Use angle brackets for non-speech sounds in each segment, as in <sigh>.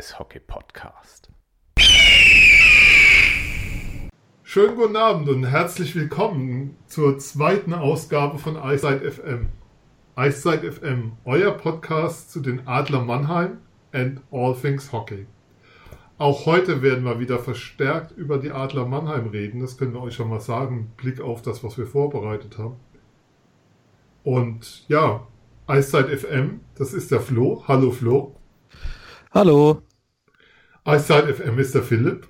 Eishockey-Podcast. Schönen guten Abend und herzlich willkommen zur zweiten Ausgabe von Eiszeit FM. Eiszeit FM, euer Podcast zu den Adler Mannheim and all things Hockey. Auch heute werden wir wieder verstärkt über die Adler Mannheim reden, das können wir euch schon mal sagen, Blick auf das, was wir vorbereitet haben. Und ja, Eiszeit FM, das ist der Flo. Hallo Flo. Hallo. Eiszeit FM ist der Philipp.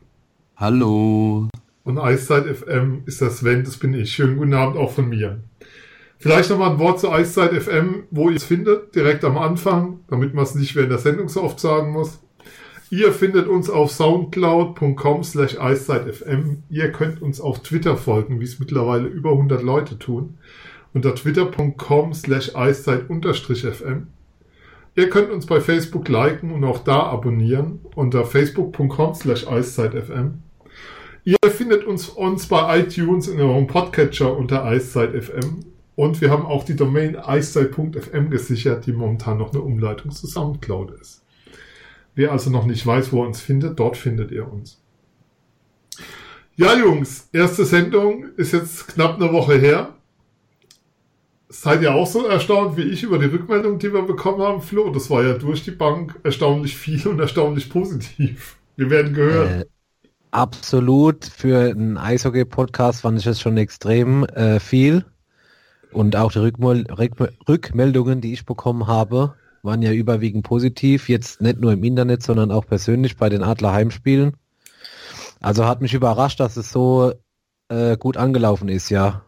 Hallo. Und Eiszeit FM ist der Sven, das bin ich. Schönen guten Abend auch von mir. Vielleicht nochmal ein Wort zu Eiszeit FM, wo ihr es findet, direkt am Anfang, damit man es nicht während der Sendung so oft sagen muss. Ihr findet uns auf soundcloud.com slash eiszeitfm. Ihr könnt uns auf Twitter folgen, wie es mittlerweile über 100 Leute tun unter twitter.com slash eiszeit-fm. Ihr könnt uns bei Facebook liken und auch da abonnieren unter facebook.com slash eiszeitfm. Ihr findet uns, uns bei iTunes in eurem Podcatcher unter eiszeit.fm und wir haben auch die Domain eiszeit.fm gesichert, die momentan noch eine Umleitung zu Soundcloud ist. Wer also noch nicht weiß, wo er uns findet, dort findet ihr uns. Ja, Jungs, erste Sendung ist jetzt knapp eine Woche her. Seid ihr auch so erstaunt wie ich über die Rückmeldung, die wir bekommen haben, Flo? Das war ja durch die Bank erstaunlich viel und erstaunlich positiv. Wir werden gehört. Äh, absolut. Für einen Eishockey-Podcast fand ich es schon extrem äh, viel. Und auch die Rückmel Rück Rückmeldungen, die ich bekommen habe, waren ja überwiegend positiv. Jetzt nicht nur im Internet, sondern auch persönlich bei den Adler Heimspielen. Also hat mich überrascht, dass es so äh, gut angelaufen ist, ja.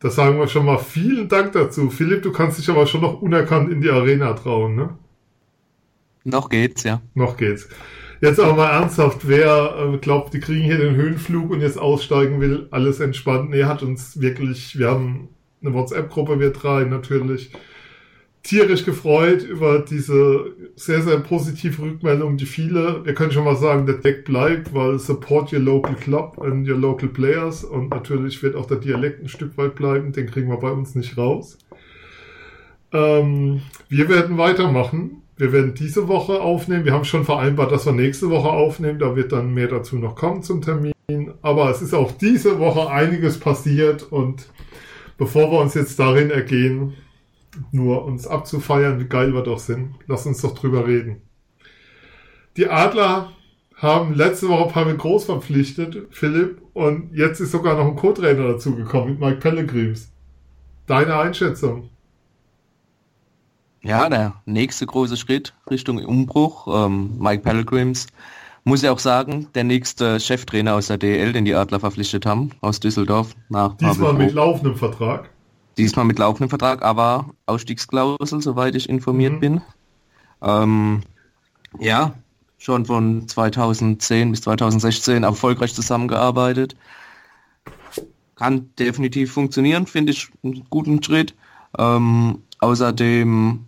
Das sagen wir schon mal. Vielen Dank dazu. Philipp, du kannst dich aber schon noch unerkannt in die Arena trauen, ne? Noch geht's, ja. Noch geht's. Jetzt aber mal ernsthaft, wer äh, glaubt, die kriegen hier den Höhenflug und jetzt aussteigen will, alles entspannt. Nee, hat uns wirklich, wir haben eine WhatsApp-Gruppe, wir drei natürlich tierisch gefreut über diese sehr, sehr positive Rückmeldung, die viele, wir können schon mal sagen, der Deck bleibt, weil support your local club and your local players und natürlich wird auch der Dialekt ein Stück weit bleiben, den kriegen wir bei uns nicht raus. Ähm, wir werden weitermachen. Wir werden diese Woche aufnehmen. Wir haben schon vereinbart, dass wir nächste Woche aufnehmen. Da wird dann mehr dazu noch kommen zum Termin. Aber es ist auch diese Woche einiges passiert und bevor wir uns jetzt darin ergehen, nur uns abzufeiern, wie geil wir doch sind. Lass uns doch drüber reden. Die Adler haben letzte Woche Pavel Groß verpflichtet, Philipp, und jetzt ist sogar noch ein Co-Trainer dazugekommen mit Mike Pellegrims. Deine Einschätzung? Ja, der nächste große Schritt Richtung Umbruch. Ähm, Mike Pellegrims muss ja auch sagen, der nächste Cheftrainer aus der DL, den die Adler verpflichtet haben, aus Düsseldorf nach Diesmal mit laufendem Vertrag. Diesmal mit laufendem Vertrag, aber Ausstiegsklausel, soweit ich informiert mhm. bin. Ähm, ja, schon von 2010 bis 2016 erfolgreich zusammengearbeitet. Kann definitiv funktionieren, finde ich einen guten Schritt. Ähm, außerdem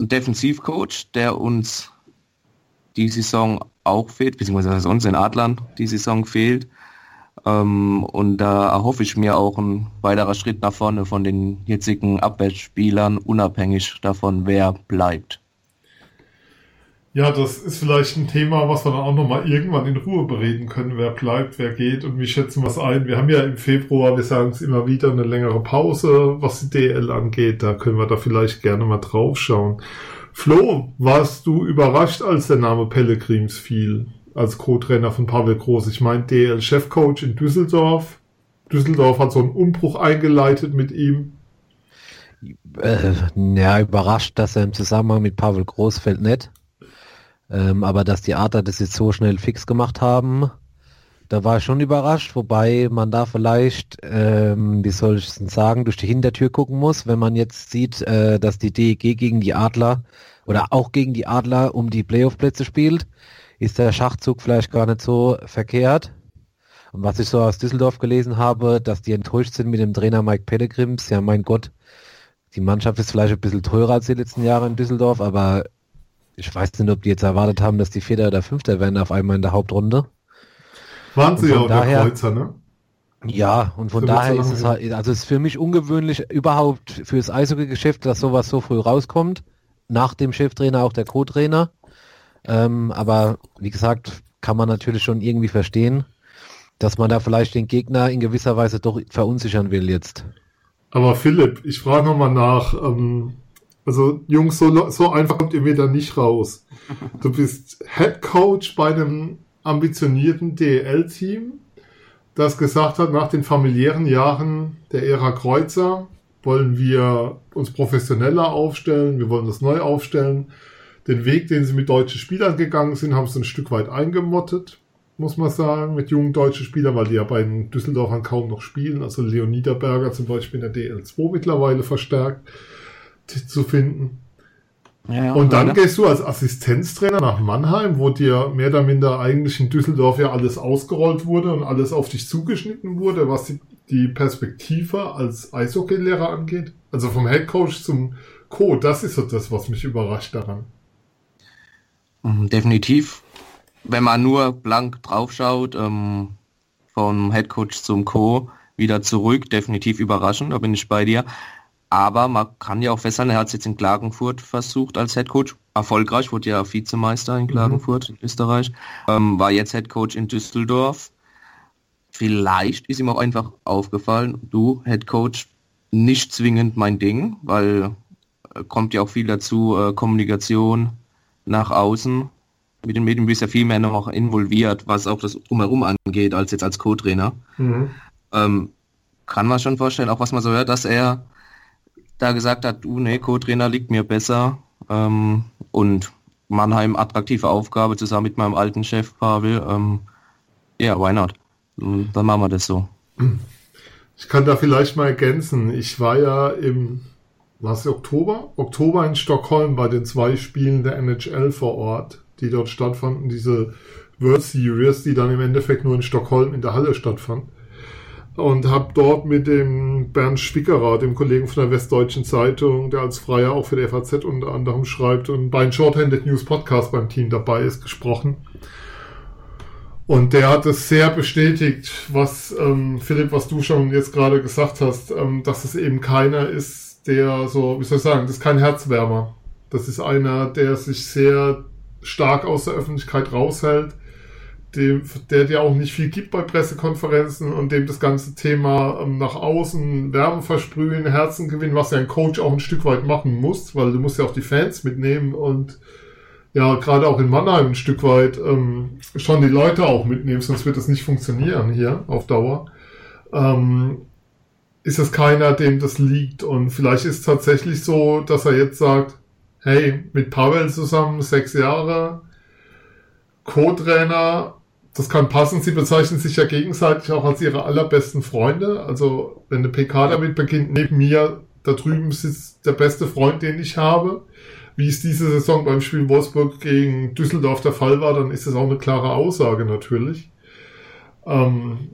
ein Defensivcoach, der uns die Saison auch fehlt, beziehungsweise uns in Adlern die Saison fehlt. Ähm, und da erhoffe ich mir auch ein weiterer Schritt nach vorne von den jetzigen Abwehrspielern, unabhängig davon, wer bleibt. Ja, das ist vielleicht ein Thema, was wir dann auch nochmal irgendwann in Ruhe bereden können, wer bleibt, wer geht und wie schätzen wir es ein. Wir haben ja im Februar, wir sagen es immer wieder, eine längere Pause, was die DL angeht. Da können wir da vielleicht gerne mal drauf schauen. Flo, warst du überrascht, als der Name Pellegrims fiel? Als Co-Trainer von Pavel Groß. Ich meine, DL-Chefcoach in Düsseldorf. Düsseldorf hat so einen Umbruch eingeleitet mit ihm. Äh, ja, überrascht, dass er im Zusammenhang mit Pavel Groß fällt nicht. Ähm, aber dass die Adler das jetzt so schnell fix gemacht haben, da war ich schon überrascht, wobei man da vielleicht, ähm, wie soll ich es sagen, durch die Hintertür gucken muss, wenn man jetzt sieht, äh, dass die DEG gegen die Adler oder auch gegen die Adler um die Playoff-Plätze spielt ist der Schachzug vielleicht gar nicht so verkehrt. Und was ich so aus Düsseldorf gelesen habe, dass die enttäuscht sind mit dem Trainer Mike Pellegrims, ja mein Gott, die Mannschaft ist vielleicht ein bisschen teurer als die letzten Jahre in Düsseldorf, aber ich weiß nicht, ob die jetzt erwartet haben, dass die Vierter oder Fünfter werden auf einmal in der Hauptrunde. Waren sie ja auch daher, der Kreuzer, ne? Ja, und von daher ist es halt, also es ist für mich ungewöhnlich überhaupt fürs Eishockey-Geschäft, dass sowas so früh rauskommt. nach dem Cheftrainer auch der Co-Trainer. Ähm, aber wie gesagt, kann man natürlich schon irgendwie verstehen, dass man da vielleicht den Gegner in gewisser Weise doch verunsichern will jetzt. Aber Philipp, ich frage nochmal nach. Ähm, also Jungs, so, so einfach kommt ihr mir da nicht raus. Du bist Head Coach bei einem ambitionierten DL-Team, das gesagt hat, nach den familiären Jahren der Ära Kreuzer wollen wir uns professioneller aufstellen, wir wollen das neu aufstellen. Den Weg, den sie mit deutschen Spielern gegangen sind, haben sie ein Stück weit eingemottet, muss man sagen, mit jungen deutschen Spielern, weil die ja bei den Düsseldorfern kaum noch spielen. Also Leon Niederberger zum Beispiel in der DL2 mittlerweile verstärkt zu finden. Ja, und dann leider. gehst du als Assistenztrainer nach Mannheim, wo dir mehr oder minder eigentlich in Düsseldorf ja alles ausgerollt wurde und alles auf dich zugeschnitten wurde, was die, die Perspektive als Eishockeylehrer angeht. Also vom Headcoach zum Co, das ist so das, was mich überrascht daran. Mhm, definitiv. Wenn man nur blank draufschaut, ähm, vom Headcoach zum Co wieder zurück, definitiv überraschend, da bin ich bei dir. Aber man kann ja auch festhalten, er hat es jetzt in Klagenfurt versucht als Headcoach. Erfolgreich, wurde ja Vizemeister in Klagenfurt mhm. in Österreich. Ähm, war jetzt Headcoach in Düsseldorf. Vielleicht ist ihm auch einfach aufgefallen, du, Headcoach, nicht zwingend mein Ding, weil äh, kommt ja auch viel dazu, äh, Kommunikation nach außen. Mit den Medien bist ja viel mehr noch involviert, was auch das Drumherum angeht, als jetzt als Co-Trainer. Mhm. Ähm, kann man schon vorstellen, auch was man so hört, dass er da gesagt hat, du, nee, Co-Trainer liegt mir besser. Ähm, und Mannheim attraktive Aufgabe zusammen mit meinem alten Chef Pavel. Ähm, ja, yeah, why not? Dann machen wir das so. Ich kann da vielleicht mal ergänzen. Ich war ja im, was Oktober? Oktober in Stockholm bei den zwei Spielen der NHL vor Ort, die dort stattfanden. Diese World Series, die dann im Endeffekt nur in Stockholm in der Halle stattfand und habe dort mit dem Bernd Schwickerer, dem Kollegen von der Westdeutschen Zeitung, der als Freier auch für die FAZ unter anderem schreibt und bei einem Shorthanded News Podcast beim Team dabei ist, gesprochen. Und der hat es sehr bestätigt, was ähm, Philipp, was du schon jetzt gerade gesagt hast, ähm, dass es eben keiner ist, der so, wie soll ich sagen, das ist kein Herzwärmer. Das ist einer, der sich sehr stark aus der Öffentlichkeit raushält, dem, der dir auch nicht viel gibt bei Pressekonferenzen und dem das ganze Thema ähm, nach außen Wärme versprühen, Herzen gewinnen, was ja ein Coach auch ein Stück weit machen muss, weil du musst ja auch die Fans mitnehmen und ja, gerade auch in Mannheim ein Stück weit ähm, schon die Leute auch mitnehmen, sonst wird das nicht funktionieren hier auf Dauer. Ähm, ist es keiner, dem das liegt und vielleicht ist es tatsächlich so, dass er jetzt sagt, hey, mit Pavel zusammen sechs Jahre, Co-Trainer, das kann passen. Sie bezeichnen sich ja gegenseitig auch als ihre allerbesten Freunde. Also wenn eine PK damit beginnt, neben mir, da drüben sitzt der beste Freund, den ich habe. Wie es diese Saison beim Spiel Wolfsburg gegen Düsseldorf der Fall war, dann ist das auch eine klare Aussage natürlich. Ähm,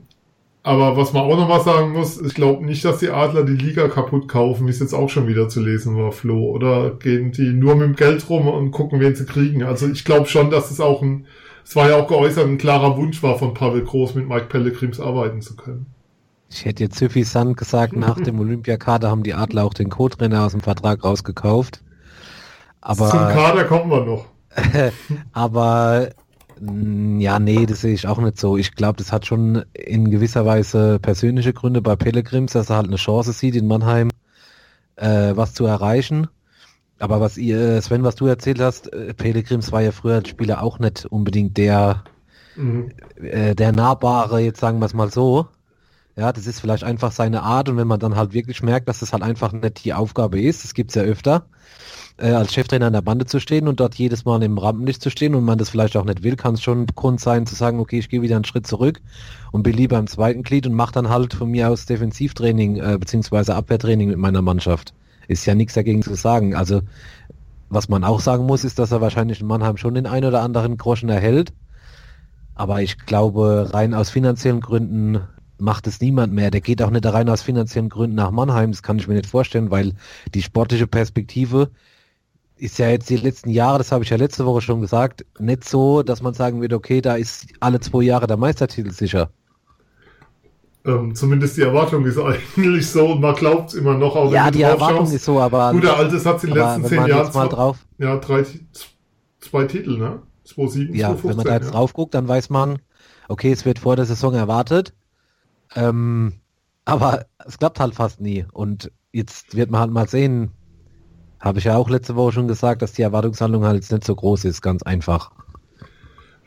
aber was man auch nochmal sagen muss, ich glaube nicht, dass die Adler die Liga kaputt kaufen, wie es jetzt auch schon wieder zu lesen war, Flo. Oder gehen die nur mit dem Geld rum und gucken, wen sie kriegen. Also ich glaube schon, dass es auch ein es war ja auch geäußert, ein klarer Wunsch war von Pavel Groß, mit Mike Pellegrims arbeiten zu können. Ich hätte jetzt suffisant gesagt, nach dem <laughs> Olympiakader haben die Adler auch den Co-Trainer aus dem Vertrag rausgekauft. Aber, Zum Kader kommen wir noch. <laughs> aber ja, nee, das sehe ich auch nicht so. Ich glaube, das hat schon in gewisser Weise persönliche Gründe bei Pellegrims, dass er halt eine Chance sieht, in Mannheim äh, was zu erreichen. Aber was ihr, Sven, was du erzählt hast, äh, Pelegrims war ja früher als Spieler auch nicht unbedingt der, mhm. äh, der nahbare, jetzt sagen wir es mal so. Ja, das ist vielleicht einfach seine Art und wenn man dann halt wirklich merkt, dass das halt einfach nicht die Aufgabe ist, das gibt's ja öfter, äh, als Cheftrainer in der Bande zu stehen und dort jedes Mal im Rampenlicht zu stehen und man das vielleicht auch nicht will, kann es schon Grund sein zu sagen, okay, ich gehe wieder einen Schritt zurück und bin lieber im zweiten Glied und mache dann halt von mir aus Defensivtraining äh, beziehungsweise Abwehrtraining mit meiner Mannschaft ist ja nichts dagegen zu sagen. Also was man auch sagen muss, ist, dass er wahrscheinlich in Mannheim schon den ein oder anderen Groschen erhält. Aber ich glaube, rein aus finanziellen Gründen macht es niemand mehr. Der geht auch nicht rein aus finanziellen Gründen nach Mannheim. Das kann ich mir nicht vorstellen, weil die sportliche Perspektive ist ja jetzt die letzten Jahre, das habe ich ja letzte Woche schon gesagt, nicht so, dass man sagen würde, okay, da ist alle zwei Jahre der Meistertitel sicher. Ähm, zumindest die Erwartung ist eigentlich so und man glaubt es immer noch. Auch ja, die Erwartung schaust. ist so, aber... Guter Altes hat in den letzten zehn Jahren mal drauf, ja, drei, zwei Titel, ne? 2007, ja, 2015, wenn man da jetzt ja. drauf guckt, dann weiß man, okay, es wird vor der Saison erwartet. Ähm, aber es klappt halt fast nie. Und jetzt wird man halt mal sehen, habe ich ja auch letzte Woche schon gesagt, dass die Erwartungshandlung halt nicht so groß ist, ganz einfach.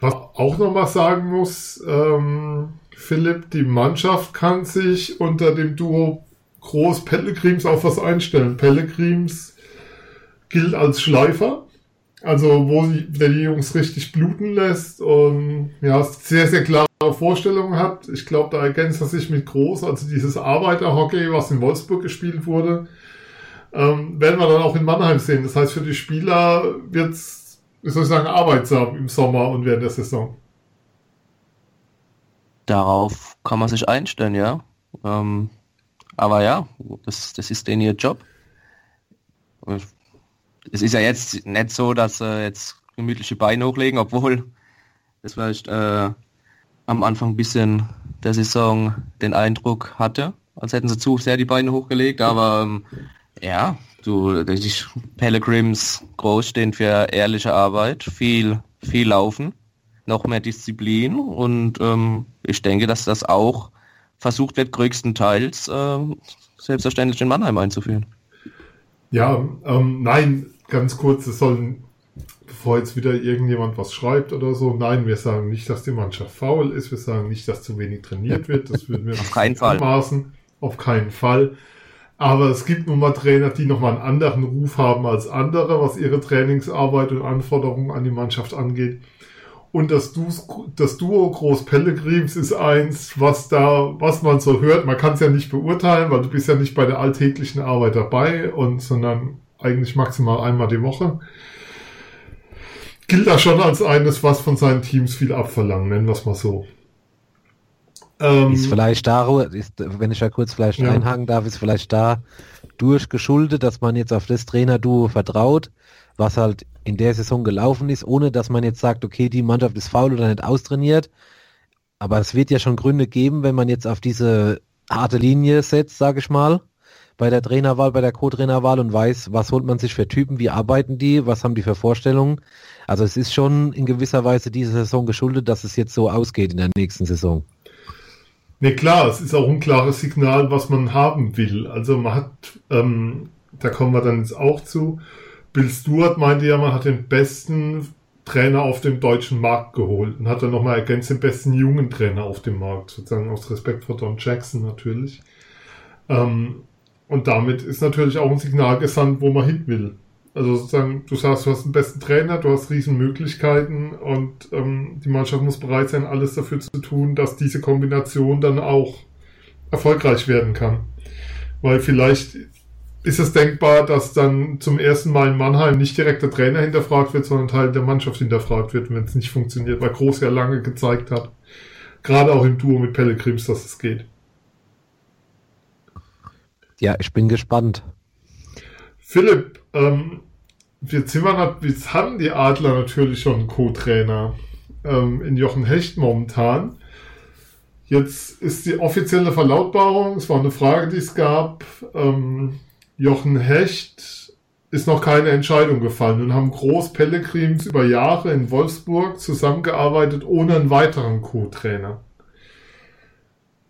Was auch noch mal sagen muss, ähm, Philipp, die Mannschaft kann sich unter dem Duo Groß Pellegrims auf was einstellen. Pellegrims gilt als Schleifer, also wo der die Jungs richtig bluten lässt und ja, sehr, sehr klare Vorstellungen hat. Ich glaube, da ergänzt er sich mit Groß, also dieses Arbeiterhockey, was in Wolfsburg gespielt wurde, ähm, werden wir dann auch in Mannheim sehen. Das heißt, für die Spieler wird es, wie soll ich sagen, arbeitsam im Sommer und während der Saison. Darauf kann man sich einstellen, ja. Ähm, aber ja, das, das ist denen ihr Job es ist ja jetzt nicht so, dass sie jetzt gemütliche Beine hochlegen, obwohl das vielleicht äh, am Anfang bisschen der Saison den Eindruck hatte, als hätten sie zu sehr die Beine hochgelegt, aber ähm, ja, du, die Pellegrims groß stehen für ehrliche Arbeit, viel, viel Laufen, noch mehr Disziplin und ähm, ich denke, dass das auch versucht wird, größtenteils äh, selbstverständlich in Mannheim einzuführen. Ja, ähm, nein, ganz kurz, es soll, bevor jetzt wieder irgendjemand was schreibt oder so, nein, wir sagen nicht, dass die Mannschaft faul ist, wir sagen nicht, dass zu wenig trainiert <laughs> wird, das würden wir auf keinen Fall. Anmaßen. Auf keinen Fall. Aber es gibt nun mal Trainer, die nochmal einen anderen Ruf haben als andere, was ihre Trainingsarbeit und Anforderungen an die Mannschaft angeht. Und das, du das Duo Groß Pellegrims ist eins, was da, was man so hört. Man kann es ja nicht beurteilen, weil du bist ja nicht bei der alltäglichen Arbeit dabei und, sondern eigentlich maximal einmal die Woche. Gilt da schon als eines, was von seinen Teams viel abverlangen, nennen wir es mal so. Ähm, ist vielleicht da, ist, wenn ich ja kurz vielleicht ja. einhaken darf, ist vielleicht da durchgeschuldet, dass man jetzt auf das Trainerduo vertraut, was halt in der Saison gelaufen ist, ohne dass man jetzt sagt, okay, die Mannschaft ist faul oder nicht austrainiert. Aber es wird ja schon Gründe geben, wenn man jetzt auf diese harte Linie setzt, sage ich mal bei der Trainerwahl, bei der Co-Trainerwahl und weiß, was holt man sich für Typen, wie arbeiten die, was haben die für Vorstellungen. Also es ist schon in gewisser Weise diese Saison geschuldet, dass es jetzt so ausgeht in der nächsten Saison. Ne, klar, es ist auch ein klares Signal, was man haben will. Also man hat, ähm, da kommen wir dann jetzt auch zu, Bill Stewart meinte ja, man hat den besten Trainer auf dem deutschen Markt geholt und hat dann nochmal ergänzt den besten jungen Trainer auf dem Markt, sozusagen aus Respekt vor Don Jackson natürlich. Ähm, und damit ist natürlich auch ein Signal gesandt, wo man hin will. Also sozusagen, du sagst, du hast den besten Trainer, du hast riesen Möglichkeiten und ähm, die Mannschaft muss bereit sein, alles dafür zu tun, dass diese Kombination dann auch erfolgreich werden kann. Weil vielleicht ist es denkbar, dass dann zum ersten Mal in Mannheim nicht direkt der Trainer hinterfragt wird, sondern Teil der Mannschaft hinterfragt wird, wenn es nicht funktioniert, weil Groß ja lange gezeigt hat, gerade auch im Duo mit Pellegrims, dass es geht. Ja, ich bin gespannt. Philipp, ähm, jetzt, sind wir, jetzt haben die Adler natürlich schon einen Co-Trainer ähm, in Jochen Hecht momentan. Jetzt ist die offizielle Verlautbarung, es war eine Frage, die es gab, ähm, Jochen Hecht ist noch keine Entscheidung gefallen und haben Groß Pellegrims über Jahre in Wolfsburg zusammengearbeitet ohne einen weiteren Co-Trainer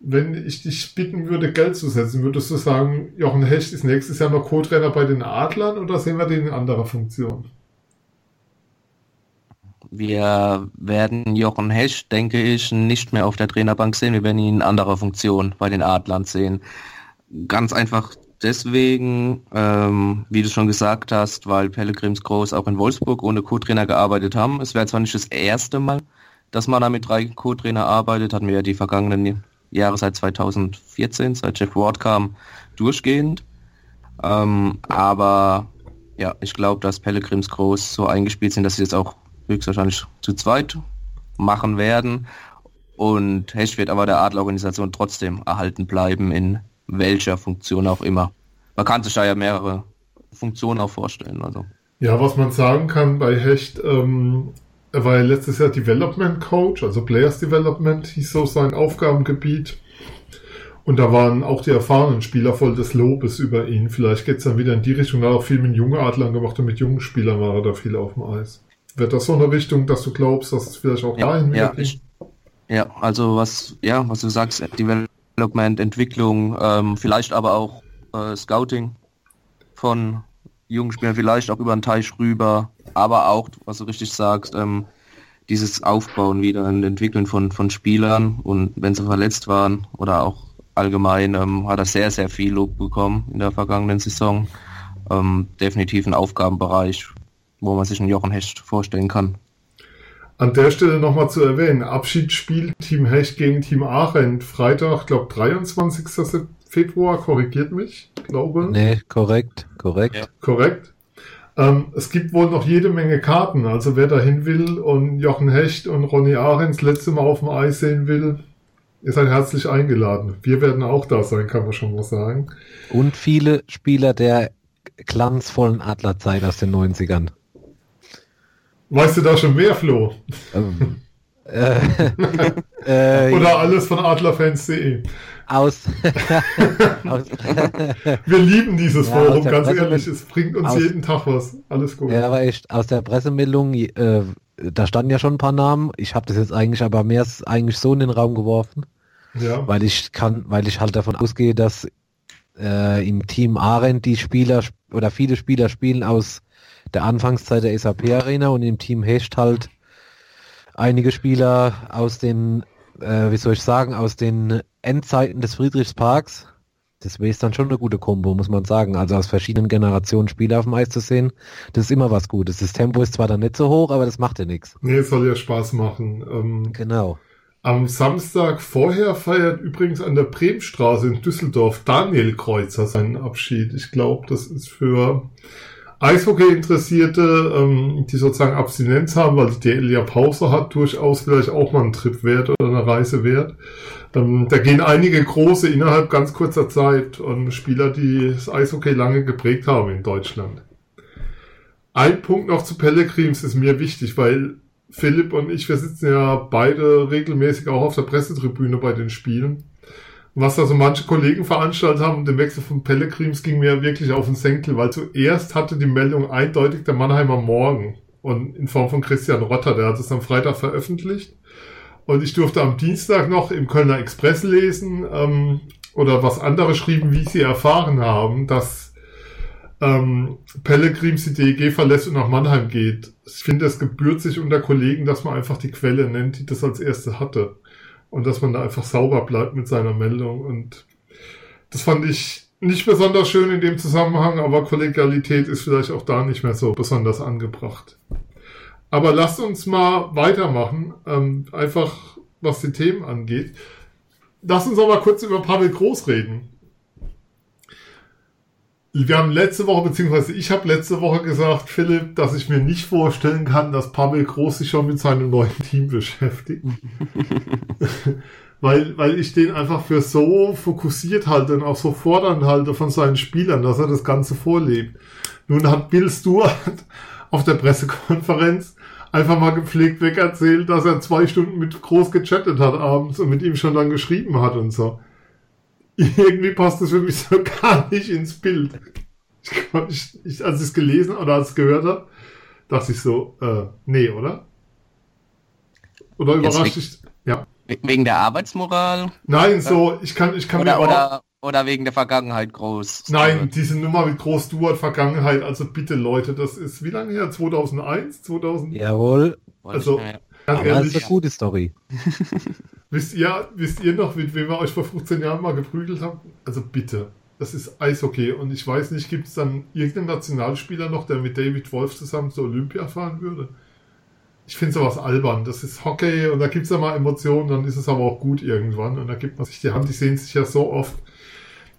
wenn ich dich bitten würde, Geld zu setzen, würdest du sagen, Jochen Hecht ist nächstes Jahr noch Co-Trainer bei den Adlern oder sehen wir den in anderer Funktion? Wir werden Jochen Hecht, denke ich, nicht mehr auf der Trainerbank sehen. Wir werden ihn in anderer Funktion bei den Adlern sehen. Ganz einfach deswegen, ähm, wie du schon gesagt hast, weil Pellegrims Groß auch in Wolfsburg ohne Co-Trainer gearbeitet haben. Es wäre zwar nicht das erste Mal, dass man da mit drei Co-Trainer arbeitet, hatten wir ja die vergangenen Jahre seit 2014, seit Jeff Ward kam, durchgehend. Ähm, aber ja, ich glaube, dass Pellegrims groß so eingespielt sind, dass sie jetzt auch höchstwahrscheinlich zu zweit machen werden. Und Hecht wird aber der Adlerorganisation trotzdem erhalten bleiben, in welcher Funktion auch immer. Man kann sich da ja mehrere Funktionen auch vorstellen. Also. Ja, was man sagen kann bei Hecht, ähm, er war ja letztes Jahr Development Coach, also Players Development hieß so sein Aufgabengebiet. Und da waren auch die erfahrenen Spieler voll des Lobes über ihn. Vielleicht geht's dann wieder in die Richtung. Er hat auch viel mit jungen Adlern gemacht und mit jungen Spielern war er da viel auf dem Eis. Wird das so eine Richtung, dass du glaubst, dass es vielleicht auch Ja, dahin ja, geht? ich, ja, also was, ja, was du sagst, Development, Entwicklung, ähm, vielleicht aber auch äh, Scouting von jungen Spielern, vielleicht auch über den Teich rüber, aber auch, was du richtig sagst, ähm, dieses Aufbauen wieder und Entwickeln von, von Spielern und wenn sie verletzt waren oder auch allgemein, ähm, hat er sehr, sehr viel Lob bekommen in der vergangenen Saison. Ähm, definitiv ein Aufgabenbereich, wo man sich einen Jochen Hecht vorstellen kann. An der Stelle nochmal zu erwähnen, Abschiedsspiel Team Hecht gegen Team Aachen, Freitag, glaube 23. Februar, korrigiert mich, glaube. Nee, korrekt, korrekt. Ja. Korrekt. Ähm, es gibt wohl noch jede Menge Karten, also wer dahin will und Jochen Hecht und Ronny Ahrens letzte Mal auf dem Eis sehen will, ihr seid herzlich eingeladen. Wir werden auch da sein, kann man schon mal sagen. Und viele Spieler der glanzvollen Adlerzeit aus den 90ern. Weißt du da schon mehr, Flo? Ähm, äh, <laughs> äh, Oder alles von adlerfans.de? Aus, <laughs> aus Wir lieben dieses Ja, Forum, ganz ehrlich. Es bringt uns aus- jeden Tag was. Alles gut. Ja, aber echt, aus der Pressemeldung, äh, da standen ja schon ein paar Namen. Ich habe das jetzt eigentlich aber mehr eigentlich so in den Raum geworfen, Ja. weil ich kann, weil ich halt davon ausgehe, dass äh, im Team Arendt die Spieler sp- oder viele Spieler spielen aus der Anfangszeit der SAP Arena und im Team Hecht halt einige Spieler aus den, äh, wie soll ich sagen, aus den Endzeiten des Friedrichsparks. Das wäre dann schon eine gute Kombo, muss man sagen. Also aus verschiedenen Generationen Spieler auf dem Eis zu sehen, das ist immer was Gutes. Das Tempo ist zwar dann nicht so hoch, aber das macht ja nichts. Nee, es soll ja Spaß machen. Ähm, Genau. am Samstag vorher feiert übrigens an der Bremstraße in Düsseldorf Daniel Kreuzer seinen Abschied. Ich glaube, das ist für Eishockey-Interessierte, ähm, die sozusagen Abstinenz haben, weil die DL ja Pause hat, durchaus vielleicht auch mal ein Trip wert oder eine Reise wert. Ähm, da gehen einige große innerhalb ganz kurzer Zeit und Spieler, die das Eishockey lange geprägt haben in Deutschland. Ein Punkt noch zu Pellegrims ist mir wichtig, weil Philipp und ich, wir sitzen ja beide regelmäßig auch auf der Pressetribüne bei den Spielen. Was da so manche Kollegen veranstaltet haben, den Wechsel von Pellegrims ging mir wirklich auf den Senkel, weil zuerst hatte die Meldung eindeutig der Mannheimer Morgen und in Form von Christian Rotter, der hat es am Freitag veröffentlicht. Und ich durfte am Dienstag noch im Kölner Express lesen ähm, oder was andere schrieben, wie sie erfahren haben, dass ähm, Pellegrims die DEG verlässt und nach Mannheim geht. Ich finde, es gebührt sich unter Kollegen, dass man einfach die Quelle nennt, die das als erste hatte. Und dass man da einfach sauber bleibt mit seiner Meldung. Und das fand ich nicht besonders schön in dem Zusammenhang, aber Kollegialität ist vielleicht auch da nicht mehr so besonders angebracht. Aber lasst uns mal weitermachen, ähm, einfach was die Themen angeht. Lass uns aber kurz über Pavel Groß reden. Wir haben letzte Woche, beziehungsweise ich habe letzte Woche gesagt, Philipp, dass ich mir nicht vorstellen kann, dass Pavel Groß sich schon mit seinem neuen Team beschäftigt. <laughs> weil, weil ich den einfach für so fokussiert halte und auch so fordernd halte von seinen Spielern, dass er das Ganze vorlebt. Nun hat Bill Stewart <laughs> auf der Pressekonferenz einfach mal gepflegt weg erzählt, dass er zwei Stunden mit Groß gechattet hat abends und mit ihm schon dann geschrieben hat und so. Irgendwie passt das für mich so <laughs> gar nicht ins Bild. Ich, ich, ich, als ich es gelesen oder als ich es gehört habe, dachte ich so, äh, nee, oder? Oder überrascht ich? Ja. We- Wegen der Arbeitsmoral Nein, so, ich kann, ich kann oder, mir auch, oder, oder wegen der Vergangenheit groß? Nein, diese Nummer mit Groß Stuart Vergangenheit, also bitte Leute, das ist wie lange her? 2001? 2000? Jawohl. Also- ja. Ganz Aber das ehrlich, ist eine gute Story. <laughs> wisst ihr, wisst ihr noch, mit wem wir euch vor 15 Jahren mal geprügelt haben? Also bitte. Das ist Eishockey und ich weiß nicht, gibt es dann irgendeinen Nationalspieler noch, der mit David Wolf zusammen zur Olympia fahren würde? Ich finde sowas albern. Das ist Hockey und da gibt es ja mal Emotionen, dann ist es aber auch gut irgendwann und da gibt man sich die Hand, die sehen sich ja so oft.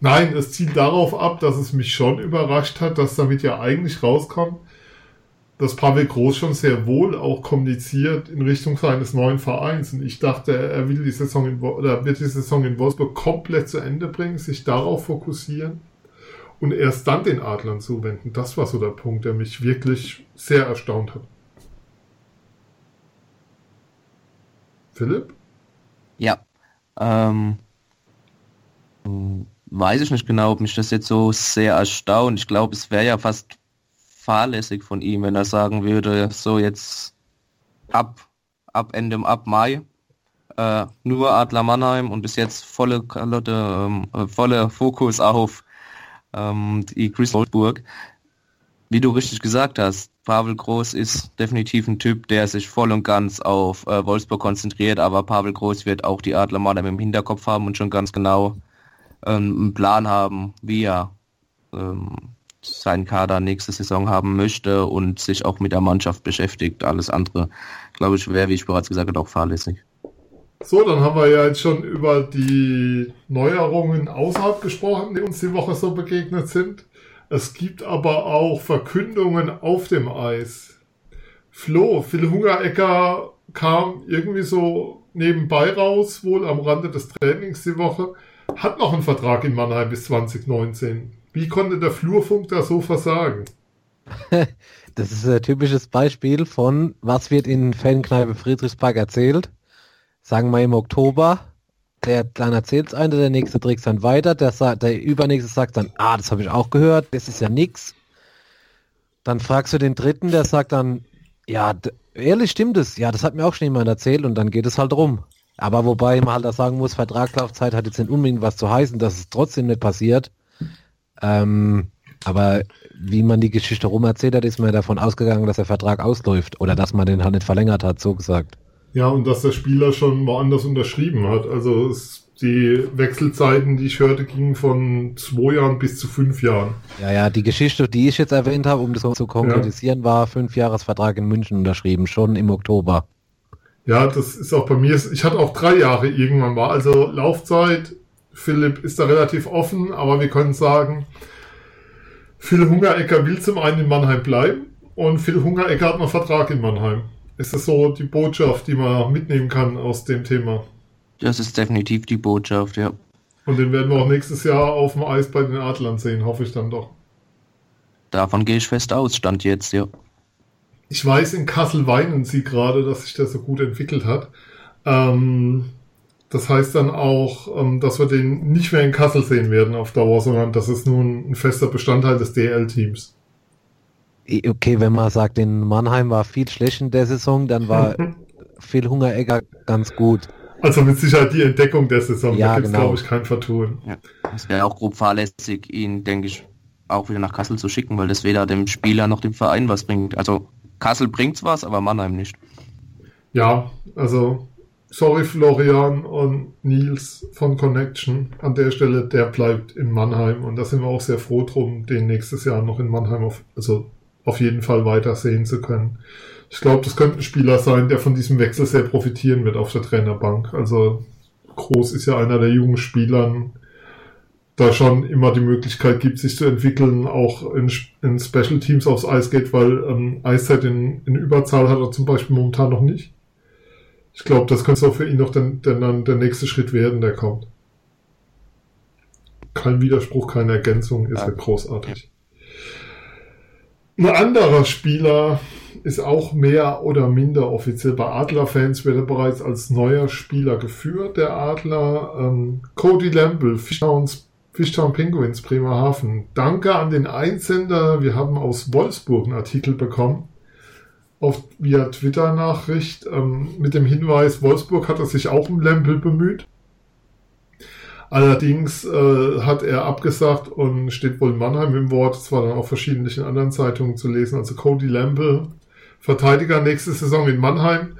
Nein, es zielt darauf ab, dass es mich schon überrascht hat, dass damit ja eigentlich rauskommt, dass Pavel Groß schon sehr wohl auch kommuniziert in Richtung seines neuen Vereins. Und ich dachte, er will die Saison in, oder wird die Saison in Wolfsburg komplett zu Ende bringen, sich darauf fokussieren und erst dann den Adlern zuwenden. Das war so der Punkt, der mich wirklich sehr erstaunt hat. Philipp? Ja. Ähm, Hm, weiß ich nicht genau, ob mich das jetzt so sehr erstaunt. Ich glaube, es wäre ja fast fahrlässig von ihm, wenn er sagen würde, so jetzt ab, ab Ende, ab Mai äh, nur Adler Mannheim und bis jetzt volle Kalotte, ähm, äh, voller Fokus auf ähm, die Chris Wolfsburg. Wie du richtig gesagt hast, Pavel Groß ist definitiv ein Typ, der sich voll und ganz auf äh, Wolfsburg konzentriert, aber Pavel Groß wird auch die Adler Mannheim im Hinterkopf haben und schon ganz genau ähm, einen Plan haben, wie er ähm, seinen Kader nächste Saison haben möchte und sich auch mit der Mannschaft beschäftigt. Alles andere, glaube ich, wäre, wie ich bereits gesagt habe, auch fahrlässig. So, dann haben wir ja jetzt schon über die Neuerungen außerhalb gesprochen, die uns die Woche so begegnet sind. Es gibt aber auch Verkündungen auf dem Eis. Flo, Phil Hungerecker kam irgendwie so nebenbei raus, wohl am Rande des Trainings die Woche, hat noch einen Vertrag in Mannheim bis 2019. Wie konnte der Flurfunk da so versagen? <laughs> Das ist ein typisches Beispiel von, was wird in Fankneipe Friedrichspark erzählt. Sagen wir im Oktober, der dann erzählt es einer, der nächste trägt dann weiter, der, der übernächste sagt dann, ah, das habe ich auch gehört, das ist ja nix. Dann fragst du den dritten, der sagt dann, ja, ehrlich stimmt es, ja, das hat mir auch schon jemand erzählt und dann geht es halt rum. Aber wobei man halt da sagen muss, Vertragslaufzeit hat jetzt nicht unbedingt was zu heißen, dass es trotzdem nicht passiert. Ähm, aber wie man die Geschichte rum erzählt hat, ist man davon ausgegangen, dass der Vertrag ausläuft oder dass man den halt nicht verlängert hat, so gesagt. Ja, und dass der Spieler schon woanders unterschrieben hat. Also es, die Wechselzeiten, die ich hörte, gingen von zwei Jahren bis zu fünf Jahren. Ja, ja, die Geschichte, die ich jetzt erwähnt habe, um das zu konkretisieren, ja. war fünf Jahresvertrag in München unterschrieben, schon im Oktober. Ja, das ist auch bei mir. Ich hatte auch drei Jahre irgendwann mal. Also Laufzeit Philipp ist da relativ offen, aber wir können sagen, Phil Hungerecker will zum einen in Mannheim bleiben und Phil Hungerecker hat einen Vertrag in Mannheim. Ist das so die Botschaft, die man mitnehmen kann aus dem Thema? Das ist definitiv die Botschaft, ja. Und den werden wir auch nächstes Jahr auf dem Eis bei den Adlern sehen, hoffe ich dann doch. Davon gehe ich fest aus, stand jetzt, ja. Ich weiß, in Kassel weinen sie gerade, dass sich das so gut entwickelt hat. Ähm, das heißt dann auch, ähm, dass wir den nicht mehr in Kassel sehen werden auf Dauer, sondern das ist nun ein fester Bestandteil des DL-Teams. Okay, wenn man sagt, in Mannheim war viel schlecht in der Saison, dann war <laughs> viel Hungeregger ganz gut. Also mit Sicherheit die Entdeckung der Saison, ja, da gibt es, genau. glaube ich, kein Vertun. Ja. Es wäre auch grob fahrlässig, ihn, denke ich, auch wieder nach Kassel zu schicken, weil das weder dem Spieler noch dem Verein was bringt. Also Kassel bringt's was, aber Mannheim nicht. Ja, also sorry Florian und Nils von Connection. An der Stelle, der bleibt in Mannheim und da sind wir auch sehr froh drum, den nächstes Jahr noch in Mannheim auf, also auf jeden Fall weiter sehen zu können. Ich glaube, das könnte ein Spieler sein, der von diesem Wechsel sehr profitieren wird auf der Trainerbank. Also Groß ist ja einer der jungen Spielern, da schon immer die Möglichkeit gibt, sich zu entwickeln, auch in, in Special Teams aufs Eis geht, weil ähm, Eiszeit in, in Überzahl hat er zum Beispiel momentan noch nicht. Ich glaube, das könnte auch für ihn noch dann, dann der nächste Schritt werden, der kommt. Kein Widerspruch, keine Ergänzung, ist ja großartig. Ein anderer Spieler ist auch mehr oder minder offiziell bei Adler-Fans, wird er bereits als neuer Spieler geführt, der Adler. Ähm, Cody Lamble, Fishtowns, Fishtown Penguins, Bremerhaven. Danke an den Einsender. Wir haben aus Wolfsburg einen Artikel bekommen auf, via Twitter-Nachricht ähm, mit dem Hinweis, Wolfsburg hat er sich auch um Lempel bemüht. Allerdings äh, hat er abgesagt und steht wohl Mannheim im Wort. Das war dann auch verschiedentlich in anderen Zeitungen zu lesen. Also Cody Lamble, Verteidiger nächste Saison in Mannheim.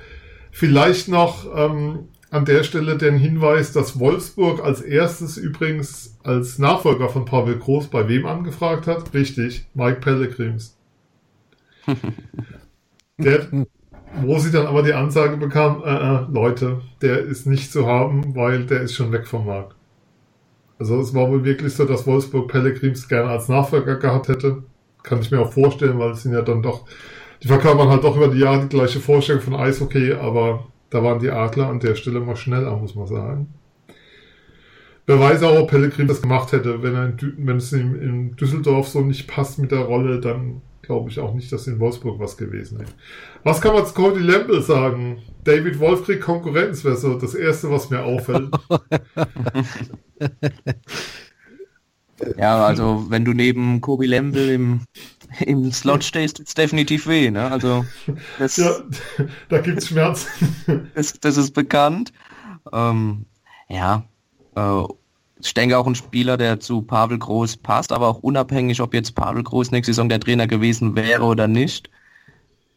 Vielleicht noch ähm, an der Stelle den Hinweis, dass Wolfsburg als erstes übrigens als Nachfolger von Pavel Groß bei wem angefragt hat? Richtig, Mike Pellegrims. <laughs> Der, wo sie dann aber die Ansage bekam, äh, äh, Leute, der ist nicht zu haben, weil der ist schon weg vom Markt. Also es war wohl wirklich so, dass Wolfsburg Pellegrims gerne als Nachfolger gehabt hätte. Kann ich mir auch vorstellen, weil es sind ja dann doch, die verkörpern halt doch über die Jahre die gleiche Vorstellung von Eishockey, aber da waren die Adler an der Stelle mal schneller, muss man sagen. Wer weiß auch, ob Pellegrim das gemacht hätte. Wenn, er in, wenn es ihm in Düsseldorf so nicht passt mit der Rolle, dann glaube ich auch nicht, dass in Wolfsburg was gewesen wäre. Was kann man zu Cody Lamble sagen? David Wolf kriegt Konkurrenz, wäre so das Erste, was mir auffällt. <laughs> ja, also wenn du neben Kobe Lamble im, im Slot stehst, tut's definitiv weh. Ne? Also das, ja, <laughs> da gibt's Schmerzen. <laughs> das, das ist bekannt. Ähm, ja, äh, ich denke auch ein Spieler, der zu Pavel Groß passt, aber auch unabhängig, ob jetzt Pavel Groß nächste Saison der Trainer gewesen wäre oder nicht,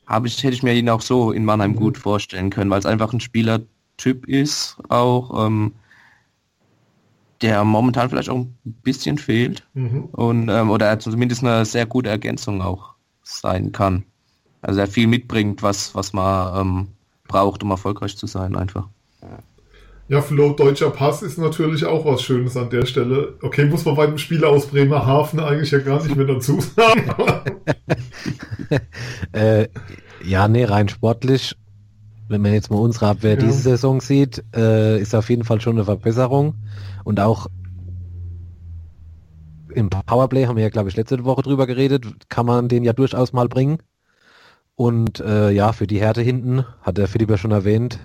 habe ich, hätte ich mir ihn auch so in Mannheim mhm. gut vorstellen können, weil es einfach ein Spielertyp ist, auch ähm, der momentan vielleicht auch ein bisschen fehlt mhm. und ähm, oder zumindest eine sehr gute Ergänzung auch sein kann. Also er viel mitbringt, was was man ähm, braucht, um erfolgreich zu sein, einfach. Ja, Flo, deutscher Pass ist natürlich auch was Schönes an der Stelle. Okay, muss man bei einem Spieler aus Bremerhaven eigentlich ja gar nicht mehr dazu sagen. <laughs> äh, ja, nee, rein sportlich, wenn man jetzt mal unsere Abwehr ja. diese Saison sieht, äh, ist auf jeden Fall schon eine Verbesserung. Und auch im Powerplay haben wir ja, glaube ich, letzte Woche drüber geredet, kann man den ja durchaus mal bringen. Und äh, ja, für die Härte hinten, hat der Philipp ja schon erwähnt,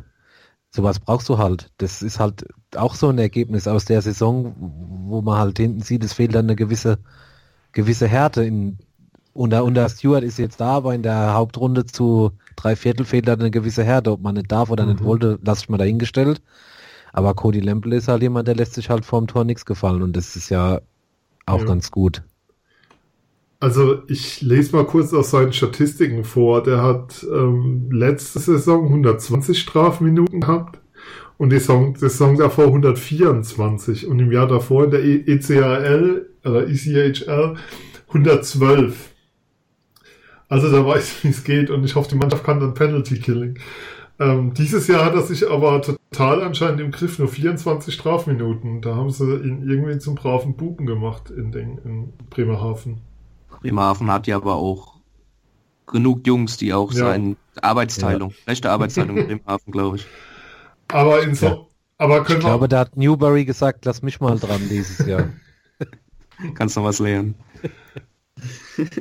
sowas brauchst du halt. Das ist halt auch so ein Ergebnis aus der Saison, wo man halt hinten sieht, es fehlt dann eine gewisse, gewisse Härte. In, unter, unter Stewart ist jetzt da, aber in der Hauptrunde zu drei Viertel fehlt dann eine gewisse Härte. Ob man nicht darf oder mhm. nicht wollte, lasse ich mal dahingestellt. Aber Cody Lemple ist halt jemand, der lässt sich halt vorm Tor nichts gefallen und das ist ja auch ja. ganz gut. Also ich lese mal kurz aus seinen Statistiken vor. Der hat ähm, letzte Saison 120 Strafminuten gehabt und die Saison, Saison davor 124 und im Jahr davor in der ECHL oder ECHL 112. Also da weiß ich, wie es geht und ich hoffe, die Mannschaft kann dann Penalty Killing. Ähm, dieses Jahr hat er sich aber total anscheinend im Griff, nur 24 Strafminuten. Da haben sie ihn irgendwie zum braven Buben gemacht in, den, in Bremerhaven. Bremerhaven hat ja aber auch genug Jungs, die auch ja. seine Arbeitsteilung, ja. rechte Arbeitsteilung in Bremerhaven, glaube ich. Aber in so, ja. aber können ich glaube, da hat Newbury gesagt, lass mich mal dran dieses Jahr. <laughs> Kannst noch was lernen. <laughs>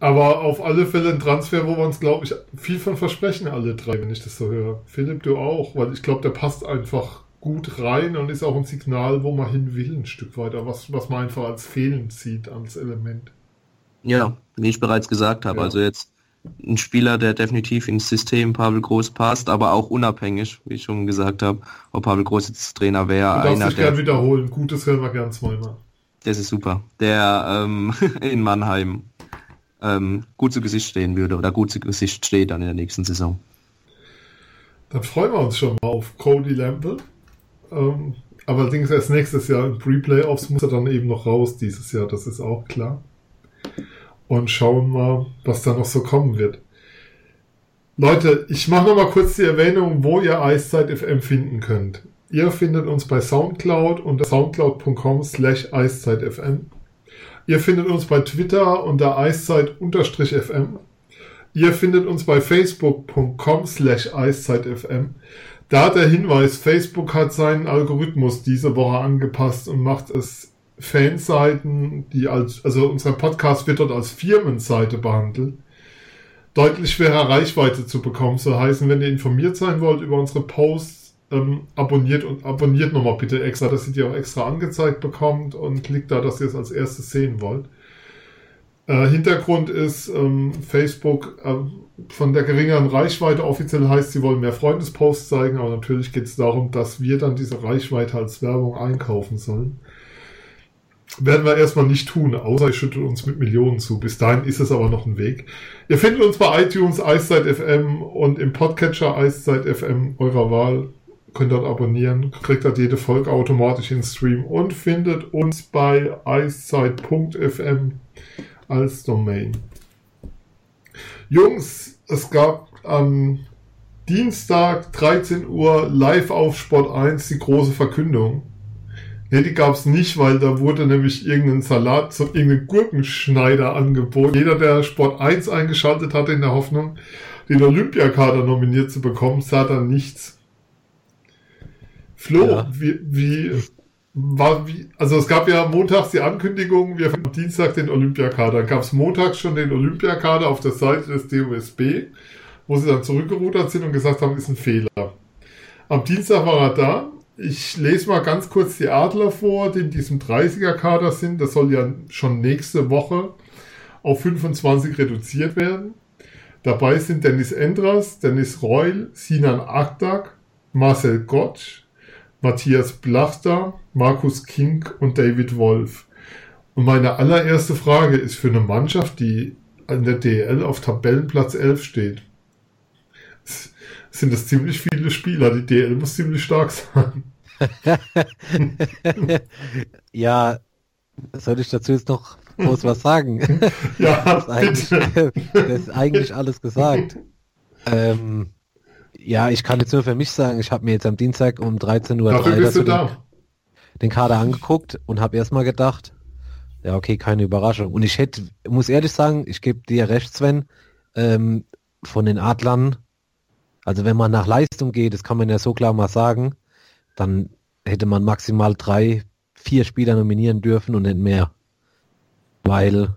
Aber auf alle Fälle ein Transfer, wo wir uns, glaube ich, viel von versprechen, alle drei, wenn ich das so höre. Philipp, du auch, weil ich glaube, der passt einfach gut rein und ist auch ein Signal, wo man hin will, ein Stück weiter, was, was man einfach als fehlend sieht, als Element. Ja, wie ich bereits gesagt habe, ja. also jetzt ein Spieler, der definitiv ins System Pavel Groß passt, aber auch unabhängig, wie ich schon gesagt habe, ob Pavel Groß jetzt Trainer wäre. Du darfst dich gern wiederholen, Gutes hören wir gern zweimal. Das ist super. Der ähm, <laughs> in Mannheim ähm, gut zu Gesicht stehen würde oder gut zu Gesicht steht dann in der nächsten Saison. Dann freuen wir uns schon mal auf Cody Lample. Ähm, allerdings erst nächstes Jahr im Pre-Playoffs muss er dann eben noch raus dieses Jahr, das ist auch klar und schauen mal, was da noch so kommen wird. Leute, ich mache noch mal kurz die Erwähnung, wo ihr Eiszeit FM finden könnt. Ihr findet uns bei Soundcloud unter soundcloud.com slash eiszeitfm. Ihr findet uns bei Twitter unter eiszeit-fm. Ihr findet uns bei facebook.com slash eiszeitfm. Da der Hinweis, Facebook hat seinen Algorithmus diese Woche angepasst und macht es Fanseiten, die als, also unser Podcast wird dort als Firmenseite behandelt, deutlich schwerer Reichweite zu bekommen. So heißen, wenn ihr informiert sein wollt über unsere Posts, ähm, abonniert und abonniert nochmal bitte extra, dass ihr die auch extra angezeigt bekommt und klickt da, dass ihr es als erstes sehen wollt. Äh, Hintergrund ist ähm, Facebook äh, von der geringeren Reichweite offiziell heißt, sie wollen mehr Freundesposts zeigen, aber natürlich geht es darum, dass wir dann diese Reichweite als Werbung einkaufen sollen. Werden wir erstmal nicht tun, außer ich schüttel uns mit Millionen zu. Bis dahin ist es aber noch ein Weg. Ihr findet uns bei iTunes, Eiszeit FM und im Podcatcher Eiszeit FM eurer Wahl. Könnt dort abonnieren, kriegt dort jede Folge automatisch in Stream und findet uns bei eiszeit.fm als Domain. Jungs, es gab am Dienstag 13 Uhr live auf Sport 1 die große Verkündung. Ne, die gab es nicht, weil da wurde nämlich irgendein Salat, so irgendein Gurkenschneider angeboten. Jeder, der Sport 1 eingeschaltet hatte in der Hoffnung, den Olympiakader nominiert zu bekommen, sah dann nichts. Flo, ja. wie, wie, war wie, also es gab ja montags die Ankündigung, wir haben am Dienstag den Olympiakader. Dann gab es montags schon den Olympiakader auf der Seite des DOSB, wo sie dann zurückgerudert sind und gesagt haben, ist ein Fehler. Am Dienstag war er da. Ich lese mal ganz kurz die Adler vor, die in diesem 30er-Kader sind. Das soll ja schon nächste Woche auf 25 reduziert werden. Dabei sind Dennis Endras, Dennis Reul, Sinan Akdak, Marcel Gottsch, Matthias Blachter, Markus King und David Wolf. Und meine allererste Frage ist für eine Mannschaft, die in der DL auf Tabellenplatz 11 steht. Sind das ziemlich viele Spieler? Die DL muss ziemlich stark sein. <laughs> ja, soll ich dazu jetzt noch groß was sagen? <laughs> ja, das, ist eigentlich, <laughs> das ist eigentlich alles gesagt. Ähm, ja, ich kann jetzt nur für mich sagen, ich habe mir jetzt am Dienstag um 13.03 Uhr den, den, Kader angeguckt und habe erstmal gedacht, ja okay, keine Überraschung. Und ich hätte, muss ehrlich sagen, ich gebe dir recht, Sven, ähm, von den Adlern, also wenn man nach Leistung geht, das kann man ja so klar mal sagen, dann hätte man maximal drei, vier Spieler nominieren dürfen und nicht mehr. Weil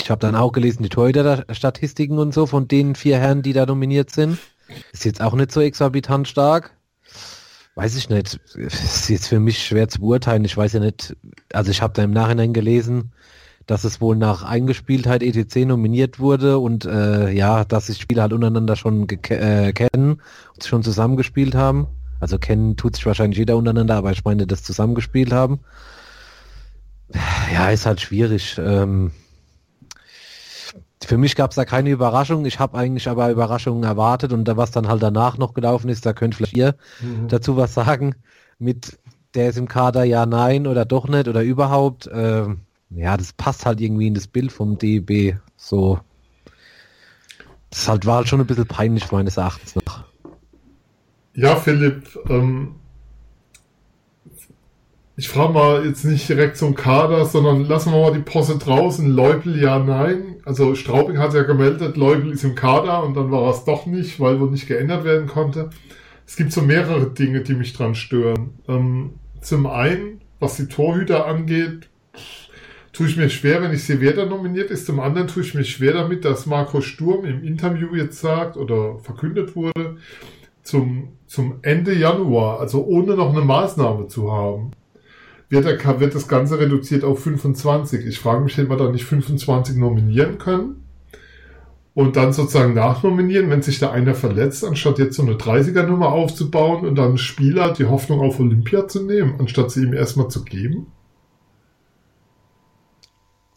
ich habe dann auch gelesen, die Torhüter-Statistiken und so von den vier Herren, die da nominiert sind. Ist jetzt auch nicht so exorbitant stark. Weiß ich nicht. Ist jetzt für mich schwer zu beurteilen. Ich weiß ja nicht, also ich habe da im Nachhinein gelesen, dass es wohl nach Eingespieltheit ETC nominiert wurde und äh, ja, dass sich Spieler halt untereinander schon äh, kennen und schon zusammengespielt haben. Also kennen tut sich wahrscheinlich jeder untereinander, aber ich meine, das zusammengespielt haben. Ja, ist halt schwierig. Ähm, für mich gab es da keine Überraschung. Ich habe eigentlich aber Überraschungen erwartet und da was dann halt danach noch gelaufen ist, da könnt vielleicht ihr mhm. dazu was sagen. Mit der ist im Kader ja, nein oder doch nicht oder überhaupt. Ähm, ja, das passt halt irgendwie in das Bild vom DB. So. Das halt war halt schon ein bisschen peinlich meines Erachtens noch. Ja, Philipp, ähm, ich frage mal jetzt nicht direkt zum Kader, sondern lassen wir mal die Posse draußen. Leupel ja, nein. Also Straubing hat ja gemeldet, Leupel ist im Kader und dann war es doch nicht, weil wohl nicht geändert werden konnte. Es gibt so mehrere Dinge, die mich dran stören. Ähm, zum einen, was die Torhüter angeht, tue ich mir schwer, wenn ich sehe, wer da nominiert ist. Zum anderen tue ich mir schwer damit, dass Marco Sturm im Interview jetzt sagt oder verkündet wurde, zum, zum Ende Januar, also ohne noch eine Maßnahme zu haben, wird, der, wird das Ganze reduziert auf 25. Ich frage mich, hätte man da nicht 25 nominieren können? Und dann sozusagen nachnominieren, wenn sich da einer verletzt, anstatt jetzt so eine 30er-Nummer aufzubauen und dann Spieler die Hoffnung auf Olympia zu nehmen, anstatt sie ihm erstmal zu geben?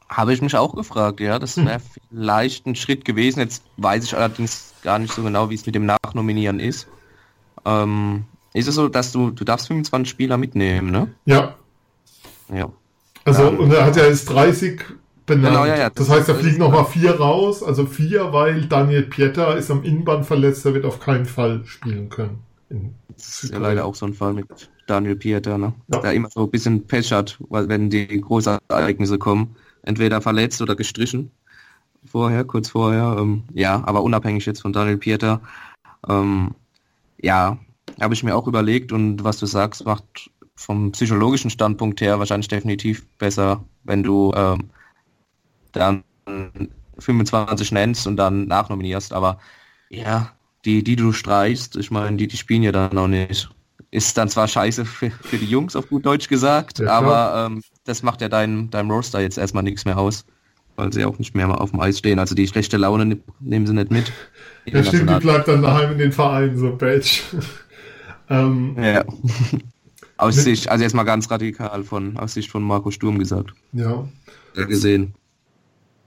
Habe ich mich auch gefragt, ja. Das wäre hm. vielleicht ein Schritt gewesen. Jetzt weiß ich allerdings gar nicht so genau, wie es mit dem Nachnominieren ist. Ähm, ist es so, dass du, du darfst 25 Spieler mitnehmen, ne? Ja. Ja. Also, ja. und er hat ja jetzt 30 benannt. Genau, ja, ja. Das, das heißt, da fliegen nochmal vier raus. Also vier, weil Daniel Pieter ist am Innenband verletzt, der wird auf keinen Fall spielen können. das ist ja leider auch so ein Fall mit Daniel Pieter, ne? Ja. Der immer so ein bisschen Pech hat, weil wenn die großen Ereignisse kommen, entweder verletzt oder gestrichen. Vorher, kurz vorher. Ähm, ja, aber unabhängig jetzt von Daniel Pieter. Ähm, ja, habe ich mir auch überlegt und was du sagst, macht vom psychologischen Standpunkt her wahrscheinlich definitiv besser, wenn du ähm, dann 25 nennst und dann nachnominierst. Aber ja, die, die du streichst, ich meine, die, die spielen ja dann noch nicht. Ist dann zwar scheiße für, für die Jungs, auf gut Deutsch gesagt, ja, aber ähm, das macht ja deinem dein Roster jetzt erstmal nichts mehr aus, weil sie auch nicht mehr auf dem Eis stehen. Also die schlechte Laune nehmen sie nicht mit. Ja, stimmt, die bleibt dann daheim in den Vereinen, so Badge. <laughs> ähm, ja. Aus Sicht, also jetzt mal ganz radikal von, aus Sicht von Marco Sturm gesagt. Ja. ja gesehen.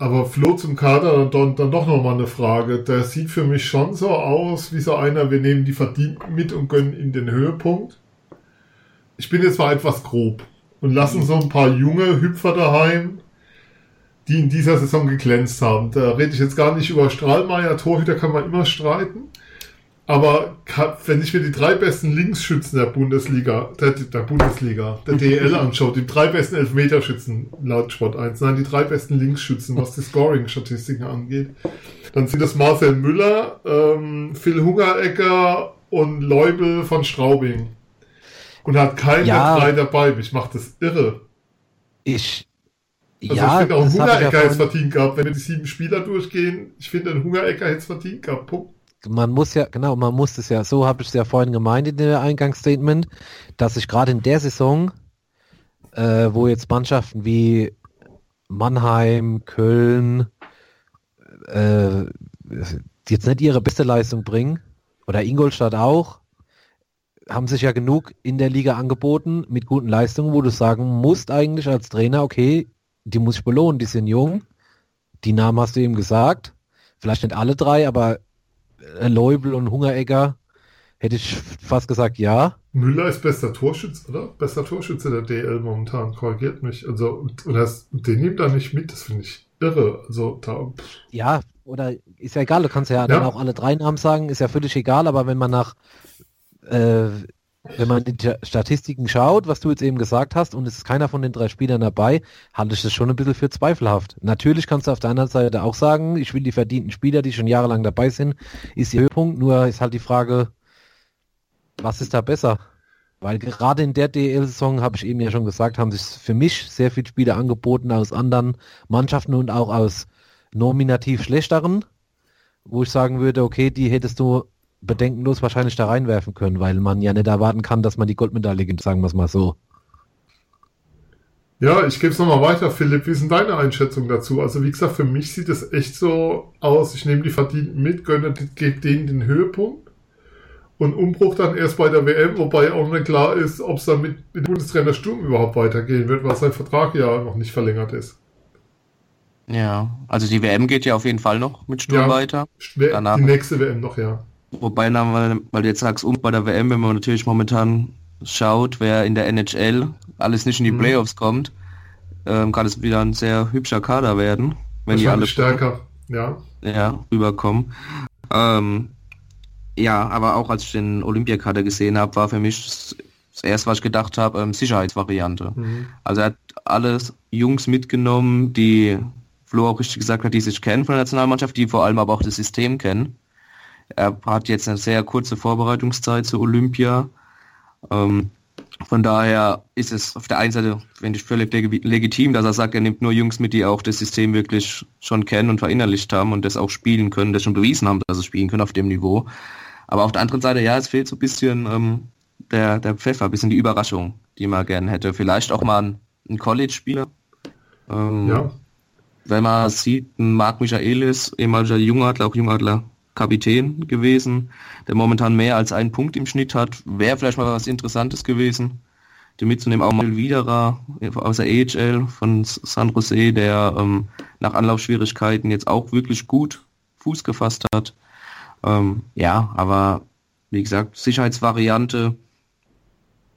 Aber Flo zum Kader, dann, dann doch nochmal eine Frage. Der sieht für mich schon so aus, wie so einer, wir nehmen die Verdienten mit und gönnen in den Höhepunkt. Ich bin jetzt mal etwas grob und lassen so ein paar junge Hüpfer daheim, die in dieser Saison geglänzt haben. Da rede ich jetzt gar nicht über Strahlmeier, Torhüter kann man immer streiten. Aber wenn ich mir die drei besten Linksschützen der Bundesliga, der, der Bundesliga, der DL anschaue, die drei besten Elfmeterschützen laut Sport 1, nein, die drei besten Linksschützen, was die Scoring-Statistiken angeht, dann sind das Marcel Müller, ähm, Phil Hungerecker und Leubel von Straubing. Und hat keinen Ja. der drei dabei. Mich macht das irre. Ich, Also ja, ich finde auch ein das hab ich Hungerecker ja hätte es vorhin- verdient gehabt. Wenn wir die sieben Spieler durchgehen, ich finde, ein Hungerecker hätte es verdient gehabt. Punkt. Man muss ja, genau, man muss es ja, so habe ich es ja vorhin gemeint in der Eingangsstatement, dass ich gerade in der Saison, äh, wo jetzt Mannschaften wie Mannheim, Köln, äh, jetzt nicht ihre beste Leistung bringen, oder Ingolstadt auch, haben sich ja genug in der Liga angeboten mit guten Leistungen, wo du sagen musst eigentlich als Trainer, okay, die muss ich belohnen, die sind jung, die Namen hast du eben gesagt, vielleicht nicht alle drei, aber Leubel und Hungeregger hätte ich fast gesagt ja. Müller ist bester Torschütze, oder? Bester Torschütze der DL momentan, korrigiert mich. Also, und, und das, den nimmt er nicht mit, das finde ich irre. Also, da. Ja, oder ist ja egal, du kannst ja, dann auch alle drei Namen sagen, ist ja völlig egal, aber wenn man nach, äh, wenn man die Statistiken schaut, was du jetzt eben gesagt hast, und es ist keiner von den drei Spielern dabei, halte ich das schon ein bisschen für zweifelhaft. Natürlich kannst du auf der anderen Seite auch sagen, ich will die verdienten Spieler, die schon jahrelang dabei sind, ist ihr Höhepunkt, nur ist halt die Frage, was ist da besser? Weil gerade in der DL-Saison, habe ich eben ja schon gesagt, haben sich für mich sehr viele Spieler angeboten aus anderen Mannschaften und auch aus nominativ schlechteren, wo ich sagen würde, okay, die hättest du bedenkenlos wahrscheinlich da reinwerfen können, weil man ja nicht erwarten kann, dass man die Goldmedaille gibt, sagen wir es mal so. Ja, ich gebe es nochmal weiter, Philipp. Wie ist denn deine Einschätzung dazu? Also wie gesagt, für mich sieht es echt so aus, ich nehme die Verdienten mit, gönne, gebe denen den Höhepunkt und Umbruch dann erst bei der WM, wobei auch nicht klar ist, ob es dann mit, mit Bundestrainer Sturm überhaupt weitergehen wird, weil sein Vertrag ja noch nicht verlängert ist. Ja, also die WM geht ja auf jeden Fall noch mit Sturm Ja. weiter. Danach. Die nächste WM noch, ja. Wobei, weil, du jetzt sagst, um bei der WM, wenn man natürlich momentan schaut, wer in der NHL alles nicht in die Mhm. Playoffs kommt, ähm, kann es wieder ein sehr hübscher Kader werden, wenn die alle stärker, ja. ja, rüberkommen. Ähm, ja, aber auch als ich den Olympiakader gesehen habe, war für mich das, das erste, was ich gedacht habe, ähm, Sicherheitsvariante. Mhm. Also er hat alles Jungs mitgenommen, die Flo auch richtig gesagt hat, die sich kennen von der Nationalmannschaft, die vor allem aber auch das System kennen. Er hat jetzt eine sehr kurze Vorbereitungszeit zu Olympia. Ähm, von daher ist es auf der einen Seite, finde ich, völlig leg legitim, dass er sagt, er nimmt nur Jungs mit, die auch das System wirklich schon kennen und verinnerlicht haben und das auch spielen können, das schon bewiesen haben, dass sie spielen können auf dem Niveau. Aber auf der anderen Seite, ja, es fehlt so ein bisschen ähm, der, der Pfeffer, ein bisschen die Überraschung, die man gerne hätte. Vielleicht auch mal ein, ein College-Spieler. Ähm, Ja. Wenn man sieht, ein Marc Michaelis, ehemaliger Jungadler, auch Jungadler Kapitän gewesen, der momentan mehr als einen Punkt im Schnitt hat, wäre vielleicht mal was Interessantes gewesen. Den mitzunehmen, auch mal Widerer aus der AHL von San Jose, der ähm, nach Anlaufschwierigkeiten jetzt auch wirklich gut Fuß gefasst hat. Ähm, ja, aber wie gesagt, Sicherheitsvariante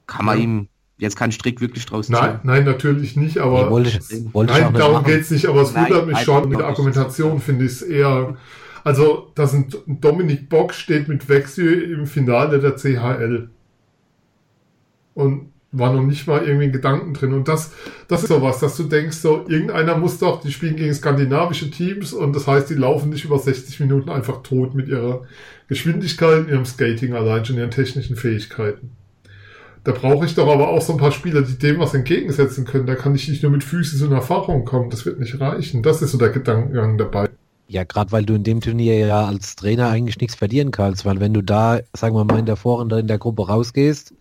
kann man Ja. ihm jetzt keinen Strick wirklich draus Nein, nein, natürlich nicht, aber Nee, wollte ich, wollte ich auch Nein, darum machen. geht's nicht, aber es wundert mich nein, schon. Mit der. Argumentation finde ich es eher. Also, dass ein Dominik Bock steht mit Wechsel im Finale der CHL. Und war noch nicht mal irgendwie Gedanken drin. Und das, das ist sowas, dass du denkst, so, irgendeiner muss doch, die spielen gegen skandinavische Teams und das heißt, die laufen nicht über 60 Minuten einfach tot mit ihrer Geschwindigkeit, ihrem Skating allein schon, ihren technischen Fähigkeiten. Da brauche ich doch aber auch so ein paar Spieler, die dem was entgegensetzen können. Da kann ich nicht nur mit Physis und Erfahrung kommen. Das wird nicht reichen. Das ist so der Gedankengang dabei. Ja, gerade weil du in dem Turnier ja als Trainer eigentlich nichts verlieren kannst, weil wenn du da, sagen wir mal, in der Vorrunde in der Gruppe rausgehst,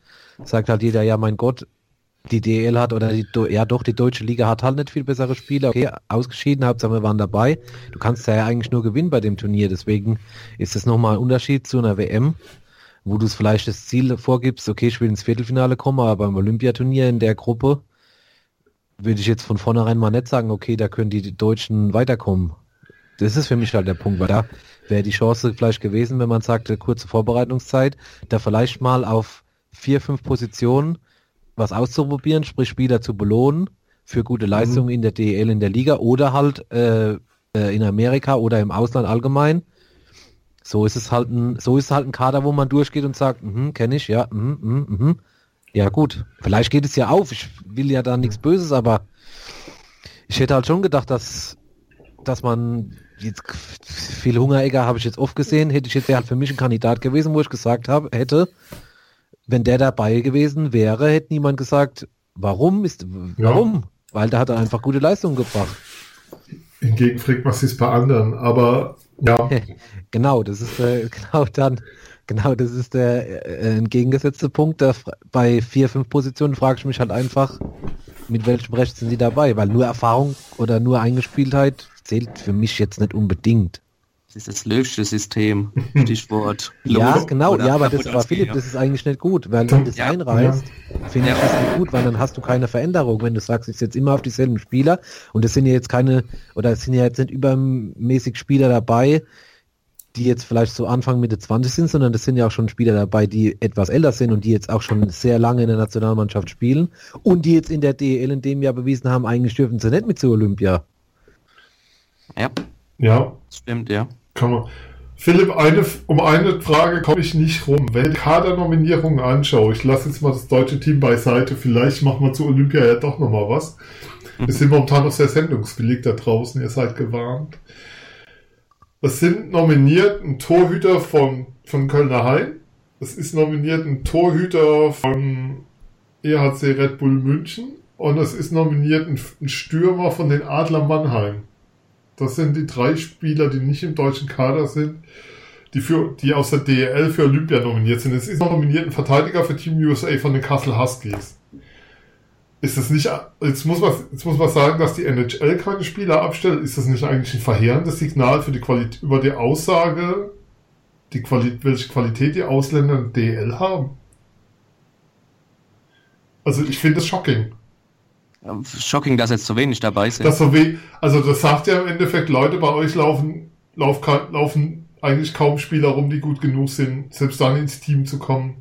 sagt halt jeder, ja mein Gott, die DL hat oder die, ja doch, die deutsche Liga hat halt nicht viel bessere Spieler. Okay, ausgeschieden, Hauptsache wir waren dabei. Du kannst ja eigentlich nur gewinnen bei dem Turnier, deswegen ist es nochmal ein Unterschied zu einer WM, wo du es vielleicht das Ziel vorgibst, okay, ich will ins Viertelfinale kommen, aber beim Olympiaturnier in der Gruppe würde ich jetzt von vornherein mal nicht sagen, okay, da können die Deutschen weiterkommen. Das ist für mich halt der Punkt, weil da wäre die Chance vielleicht gewesen, wenn man sagte, kurze Vorbereitungszeit, da vielleicht mal auf vier, fünf Positionen was auszuprobieren, sprich Spieler zu belohnen für gute Leistungen in der DEL in der Liga oder halt äh, äh, in Amerika oder im Ausland allgemein. So ist es halt ein, so ist halt ein Kader, wo man durchgeht und sagt, mhm, kenne ich, ja, mhm, mhm, mhm. Ja gut, vielleicht geht es ja auf. Ich will ja da nichts Böses, aber ich hätte halt schon gedacht, dass dass man jetzt viel Hungeregger habe ich jetzt oft gesehen, hätte ich jetzt wäre halt für mich ein Kandidat gewesen, wo ich gesagt habe, hätte, wenn der dabei gewesen wäre, hätte niemand gesagt, warum ist, warum? Ja. Weil da hat er einfach gute Leistungen gebracht. Hingegen fragt man sich bei anderen, aber ja. <laughs> genau, das ist äh, <laughs> genau dann, genau, das ist der äh, entgegengesetzte Punkt. Da, bei vier, fünf Positionen frage ich mich halt einfach, mit welchem Recht sind sie dabei? Weil nur Erfahrung oder nur Eingespieltheit zählt für mich jetzt nicht unbedingt. Das ist das löwsche System, Stichwort. <laughs> ja, genau, ja, aber das war Philipp, das ist eigentlich nicht gut, weil wenn du das ja, einreißt, ja. finde ich das nicht gut, weil dann hast du keine Veränderung, wenn du sagst, ich setze immer auf dieselben Spieler und es sind ja jetzt keine, oder es sind ja jetzt nicht übermäßig Spieler dabei, die jetzt vielleicht so Anfang Mitte 20 sind, sondern das sind ja auch schon Spieler dabei, die etwas älter sind und die jetzt auch schon sehr lange in der Nationalmannschaft spielen und die jetzt in der DEL in dem Jahr bewiesen haben, eigentlich dürfen sie nicht mit zu Olympia. Ja. Ja. Stimmt, ja. Kann man. Philipp, eine, um eine Frage komme ich nicht rum. Wenn ich Kadernominierungen anschaue, ich lasse jetzt mal das deutsche Team beiseite, vielleicht machen wir zu Olympia ja doch nochmal was. Wir sind momentan noch sehr sendungswillig da draußen, ihr seid gewarnt. Es sind nominiert ein Torhüter von, von Kölner Hain. Es ist nominiert ein Torhüter von EHC Red Bull München. Und es ist nominiert ein, ein Stürmer von den Adler Mannheim. Das sind die drei Spieler, die nicht im deutschen Kader sind, die, für, die aus der DEL für Olympia nominiert sind. Es ist noch nominiert ein Verteidiger für Team USA von den Kassel Huskies. Ist das nicht, jetzt muss man, jetzt muss man sagen, dass die NHL keine Spieler abstellt. Ist das nicht eigentlich ein verheerendes Signal für die Qualität, über die Aussage, die Qualität, welche Qualität die Ausländer in DEL haben? Also ich finde das shocking. Shocking, dass jetzt so wenig dabei sind. Das so we also das sagt ja im Endeffekt, Leute, bei euch laufen, lauf, laufen eigentlich kaum Spieler rum, die gut genug sind, selbst dann ins Team zu kommen,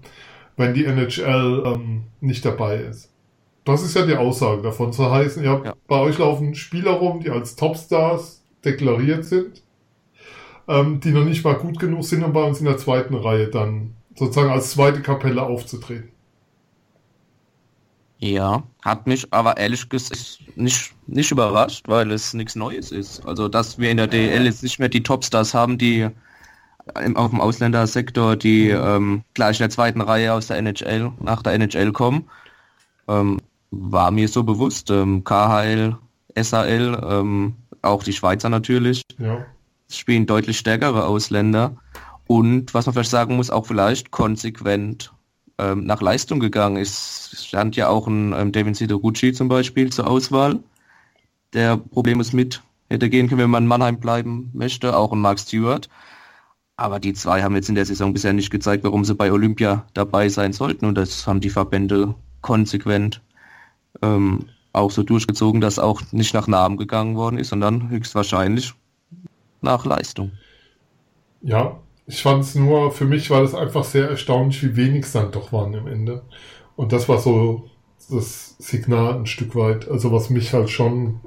wenn die NHL ähm, nicht dabei ist. Das ist ja die Aussage davon. Zu heißen, ja, ja. bei euch laufen Spieler rum, die als Topstars deklariert sind, ähm, die noch nicht mal gut genug sind, um bei uns in der zweiten Reihe dann sozusagen als zweite Kapelle aufzutreten. Ja, hat mich aber ehrlich gesagt nicht, nicht überrascht, weil es nichts Neues ist. Also, dass wir in der DL jetzt nicht mehr die Topstars haben, die auf dem Ausländersektor, die ähm, gleich in der zweiten Reihe aus der NHL, nach der NHL kommen, ähm, war mir so bewusst. Ähm, KHL, SAL, ähm, auch die Schweizer natürlich, ja. spielen deutlich stärkere Ausländer. Und was man vielleicht sagen muss, auch vielleicht konsequent ähm, nach Leistung gegangen ist. Stand ja auch ein ähm, Devin Sidoguchi zum Beispiel zur Auswahl, der Problemlos mit hätte gehen können, wenn man in Mannheim bleiben möchte, auch ein Mark Stewart. Aber die zwei haben jetzt in der Saison bisher nicht gezeigt, warum sie bei Olympia dabei sein sollten. Und das haben die Verbände konsequent ähm, auch so durchgezogen, dass auch nicht nach Namen gegangen worden ist, sondern höchstwahrscheinlich nach Leistung. Ja, ich fand es nur, für mich war das einfach sehr erstaunlich, wie wenig es dann doch waren im Ende. Und das war so das Signal ein Stück weit. Also was mich halt schon,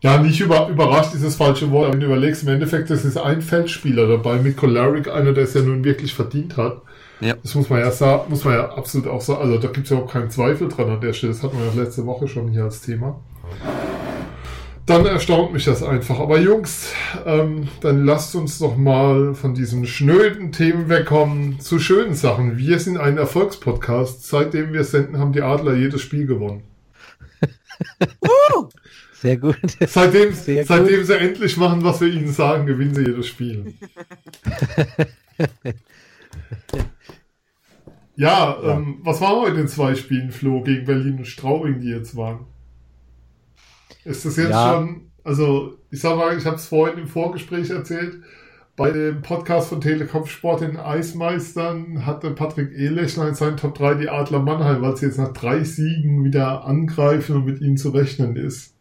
ja, nicht über, überrascht ist das falsche Wort, wenn du überlegst, im Endeffekt, das ist ein Feldspieler dabei, mit Colaric, einer, der es ja nun wirklich verdient hat. Ja. Das muss man ja sagen, muss man ja absolut auch sagen. Also da gibt es ja auch keinen Zweifel dran an der Stelle. Das hatten wir ja letzte Woche schon hier als Thema dann erstaunt mich das einfach. Aber Jungs, ähm, dann lasst uns doch mal von diesen schnöden Themen wegkommen zu schönen Sachen. Wir sind ein Erfolgspodcast. Seitdem wir senden, haben die Adler jedes Spiel gewonnen. uh, <laughs> sehr gut. Seitdem, sehr seitdem gut. sie endlich machen, was wir ihnen sagen, gewinnen sie jedes Spiel. <laughs> ja, ähm, was war heute in zwei Spielen, Flo, gegen Berlin und Straubing, die jetzt waren? Ist das jetzt ja. schon, also ich sag mal, ich habe es vorhin im Vorgespräch erzählt, bei dem Podcast von Telekom Sport den Eismeistern hatte Patrick Ehlechner in seinen Top 3 die Adler Mannheim, weil sie jetzt nach drei Siegen wieder angreifen und mit ihnen zu rechnen ist.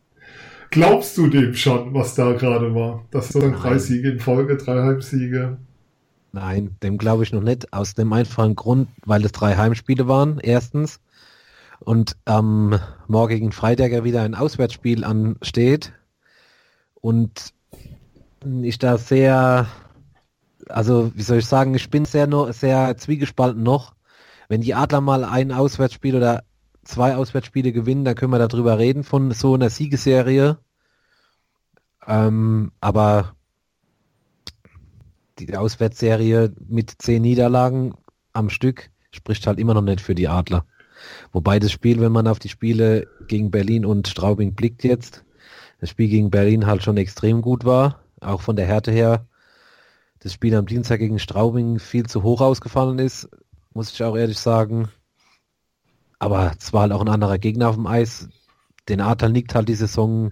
Glaubst du dem schon, was da gerade war? Das sind dann drei Siege in Folge, drei Heimsiege. Nein, dem glaube ich noch nicht. Aus dem einfachen Grund, weil es drei Heimspiele waren, erstens und am morgigen Freitag wieder ein Auswärtsspiel ansteht und ich da sehr, also wie soll ich sagen, ich bin sehr, sehr zwiegespalten noch. Wenn die Adler mal ein Auswärtsspiel oder zwei Auswärtsspiele gewinnen, dann können wir darüber reden von so einer Siegesserie. Ähm, aber die Auswärtsserie mit zehn Niederlagen am Stück spricht halt immer noch nicht für die Adler. Wobei das Spiel, wenn man auf die Spiele gegen Berlin und Straubing blickt jetzt, das Spiel gegen Berlin halt schon extrem gut war, auch von der Härte her. Das Spiel am Dienstag gegen Straubing viel zu hoch ausgefallen ist, muss ich auch ehrlich sagen. Aber es war halt auch ein anderer Gegner auf dem Eis. Den Adlern liegt halt die Saison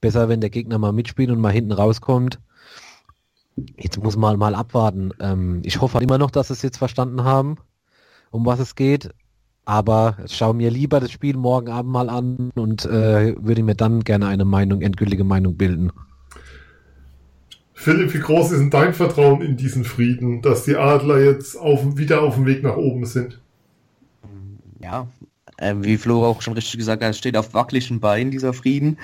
besser, wenn der Gegner mal mitspielt und mal hinten rauskommt. Jetzt muss man mal abwarten. Ähm, ich hoffe halt immer noch, dass sie es jetzt verstanden haben, um was es geht. Aber schau mir lieber das Spiel morgen Abend mal an und äh, würde mir dann gerne eine Meinung, endgültige Meinung bilden. Philipp, wie groß ist denn dein Vertrauen in diesen Frieden, dass die Adler jetzt auf, wieder auf dem Weg nach oben sind? Ja, äh, wie Flo auch schon richtig gesagt hat, steht auf wackeligen Beinen dieser Frieden.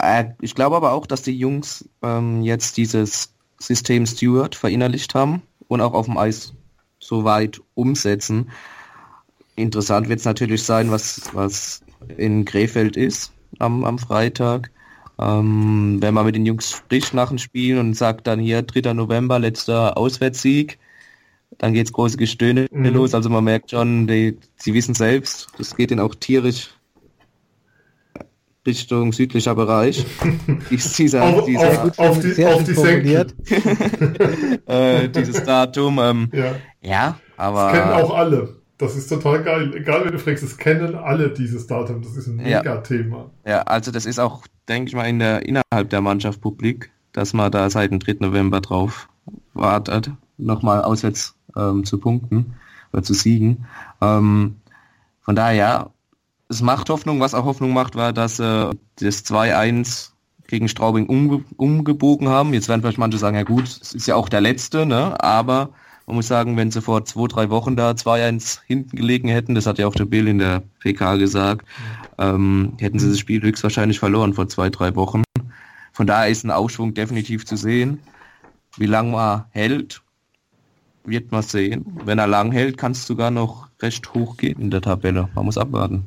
Äh, ich glaube aber auch, dass die Jungs ähm, jetzt dieses System Stewart verinnerlicht haben und auch auf dem Eis so weit umsetzen. Interessant wird es natürlich sein, was, was in Krefeld ist am, am Freitag. Ähm, wenn man mit den Jungs spricht nach dem Spiel und sagt dann hier 3. November, letzter Auswärtssieg, dann geht's große Gestöhne Mhm. los. Also man merkt schon, die, sie wissen selbst, das geht ihnen auch tierisch Richtung südlicher Bereich. <laughs> Dies, dieser, Auf, dieser, auf, auf die, Sehr auf die formuliert. Senke. <laughs> äh, dieses Datum. Ähm, Ja. ja, aber Das kennen auch alle. Das ist total geil. Egal, wen du fragst, es kennen alle dieses Datum. Das ist ein Ja. Mega-Thema. Ja, also das ist auch, denke ich mal, in der, innerhalb der Mannschaft publik, dass man da seit dem 3. November drauf wartet, nochmal auswärts ähm, zu punkten oder zu siegen. Ähm, von daher, ja, es macht Hoffnung. Was auch Hoffnung macht, war, dass äh, das 2-1 gegen Straubing umge umgebogen haben. Jetzt werden vielleicht manche sagen, ja gut, es ist ja auch der letzte, ne? aber man muss sagen, wenn sie vor zwei, drei Wochen da 2-1 hinten gelegen hätten, das hat ja auch der Bill in der PK gesagt, ähm, hätten sie das Spiel höchstwahrscheinlich verloren vor zwei, drei Wochen. Von daher ist ein Aufschwung definitiv zu sehen. Wie lange er hält, wird man sehen. Wenn er lang hält, kann es sogar noch recht hoch gehen in der Tabelle. Man muss abwarten.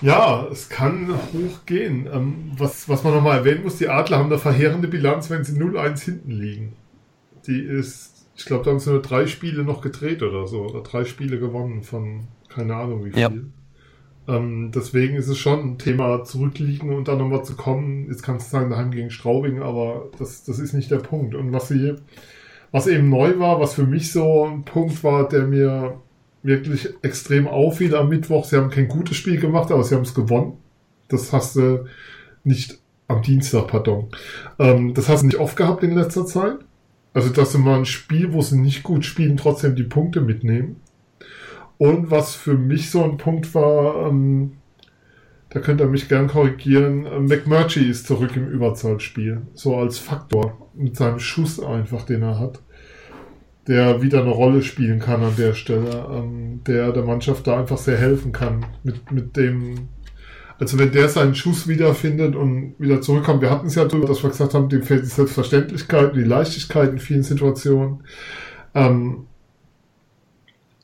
Ja, es kann hoch gehen. Ähm, was, was man nochmal erwähnen muss, die Adler haben eine verheerende Bilanz, wenn sie 0-1 hinten liegen. Die ist, ich glaube, da haben sie nur drei Spiele noch gedreht oder so. Oder drei Spiele gewonnen von keine Ahnung wie viel. Ja. Ähm, deswegen ist es schon ein Thema, zurückliegen und dann nochmal zu kommen. Jetzt kannst du sagen, daheim gegen Straubing, aber das, das ist nicht der Punkt. Und was sie, was eben neu war, was für mich so ein Punkt war, der mir wirklich extrem auffiel am Mittwoch. Sie haben kein gutes Spiel gemacht, aber sie haben es gewonnen. Das hast du nicht am Dienstag, pardon. Ähm, das hast du nicht oft gehabt in letzter Zeit. Also, dass sie mal ein Spiel, wo sie nicht gut spielen, trotzdem die Punkte mitnehmen. Und was für mich so ein Punkt war, ähm, da könnt ihr mich gern korrigieren, äh, McMurtry ist zurück im Überzahlspiel. So als Faktor. Mit seinem Schuss einfach, den er hat der wieder eine Rolle spielen kann an der Stelle, ähm, der der Mannschaft da einfach sehr helfen kann mit, mit dem, also wenn der seinen Schuss wiederfindet und wieder zurückkommt, wir hatten es ja drüber, dass wir gesagt haben, dem fehlt die Selbstverständlichkeit, die Leichtigkeit in vielen Situationen. Ähm,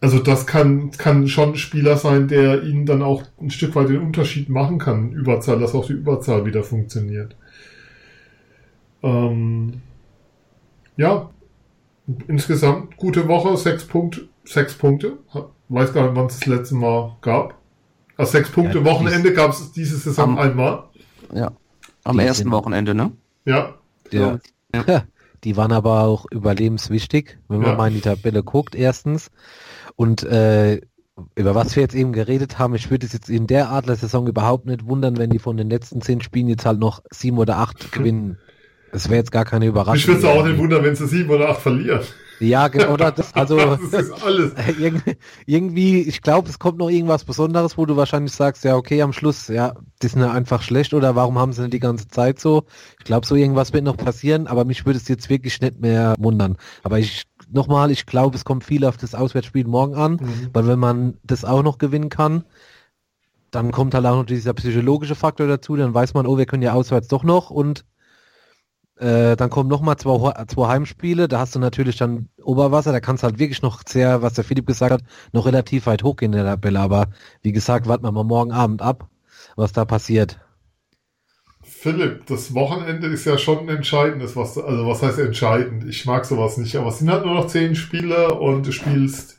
also das kann, kann schon ein Spieler sein, der ihnen dann auch ein Stück weit den Unterschied machen kann, Überzahl, dass auch die Überzahl wieder funktioniert. Ähm, ja, insgesamt gute Woche, sechs Punkte, sechs Punkte. Weiß gar nicht, wann es das letzte Mal gab. Also sechs Punkte Wochenende gab es diese Saison Am- einmal. Ja. Am Die ersten sind- Wochenende, ne? Ja, Ja. Ja. Die waren aber auch überlebenswichtig, wenn man Ja. mal in die Tabelle guckt, erstens. Und äh, über was wir jetzt eben geredet haben, ich würde es jetzt in der Adler-Saison überhaupt nicht wundern, wenn die von den letzten zehn Spielen jetzt halt noch sieben oder acht <laughs> gewinnen. Das wäre jetzt gar keine Überraschung. mich würde es auch nicht wundern, wenn sie sieben oder acht verlieren. Ja, genau, oder das, <laughs> also das ist alles. <laughs> irgendwie, irgendwie, ich glaube, es kommt noch irgendwas Besonderes, wo du wahrscheinlich sagst, ja, okay, am Schluss, ja, die sind ja einfach schlecht oder warum haben sie denn die ganze Zeit so? Ich glaube, so irgendwas wird noch passieren, aber mich würde es jetzt wirklich nicht mehr wundern. Aber ich, nochmal, ich glaube, es kommt viel auf das Auswärtsspiel morgen an, Mhm. weil wenn man das auch noch gewinnen kann, dann kommt halt auch noch dieser psychologische Faktor dazu, dann weiß man, oh, wir können ja auswärts doch noch und äh, dann kommen nochmal zwei, zwei Heimspiele, da hast du natürlich dann Oberwasser, da kannst du halt wirklich noch sehr, was der Philipp gesagt hat, noch relativ weit hochgehen in der Tabelle, aber wie gesagt, warten wir mal morgen Abend ab, was da passiert. Philipp, das Wochenende ist ja schon ein entscheidendes, was, also was heißt entscheidend? Ich mag sowas nicht, aber es sind halt nur noch zehn Spiele und du spielst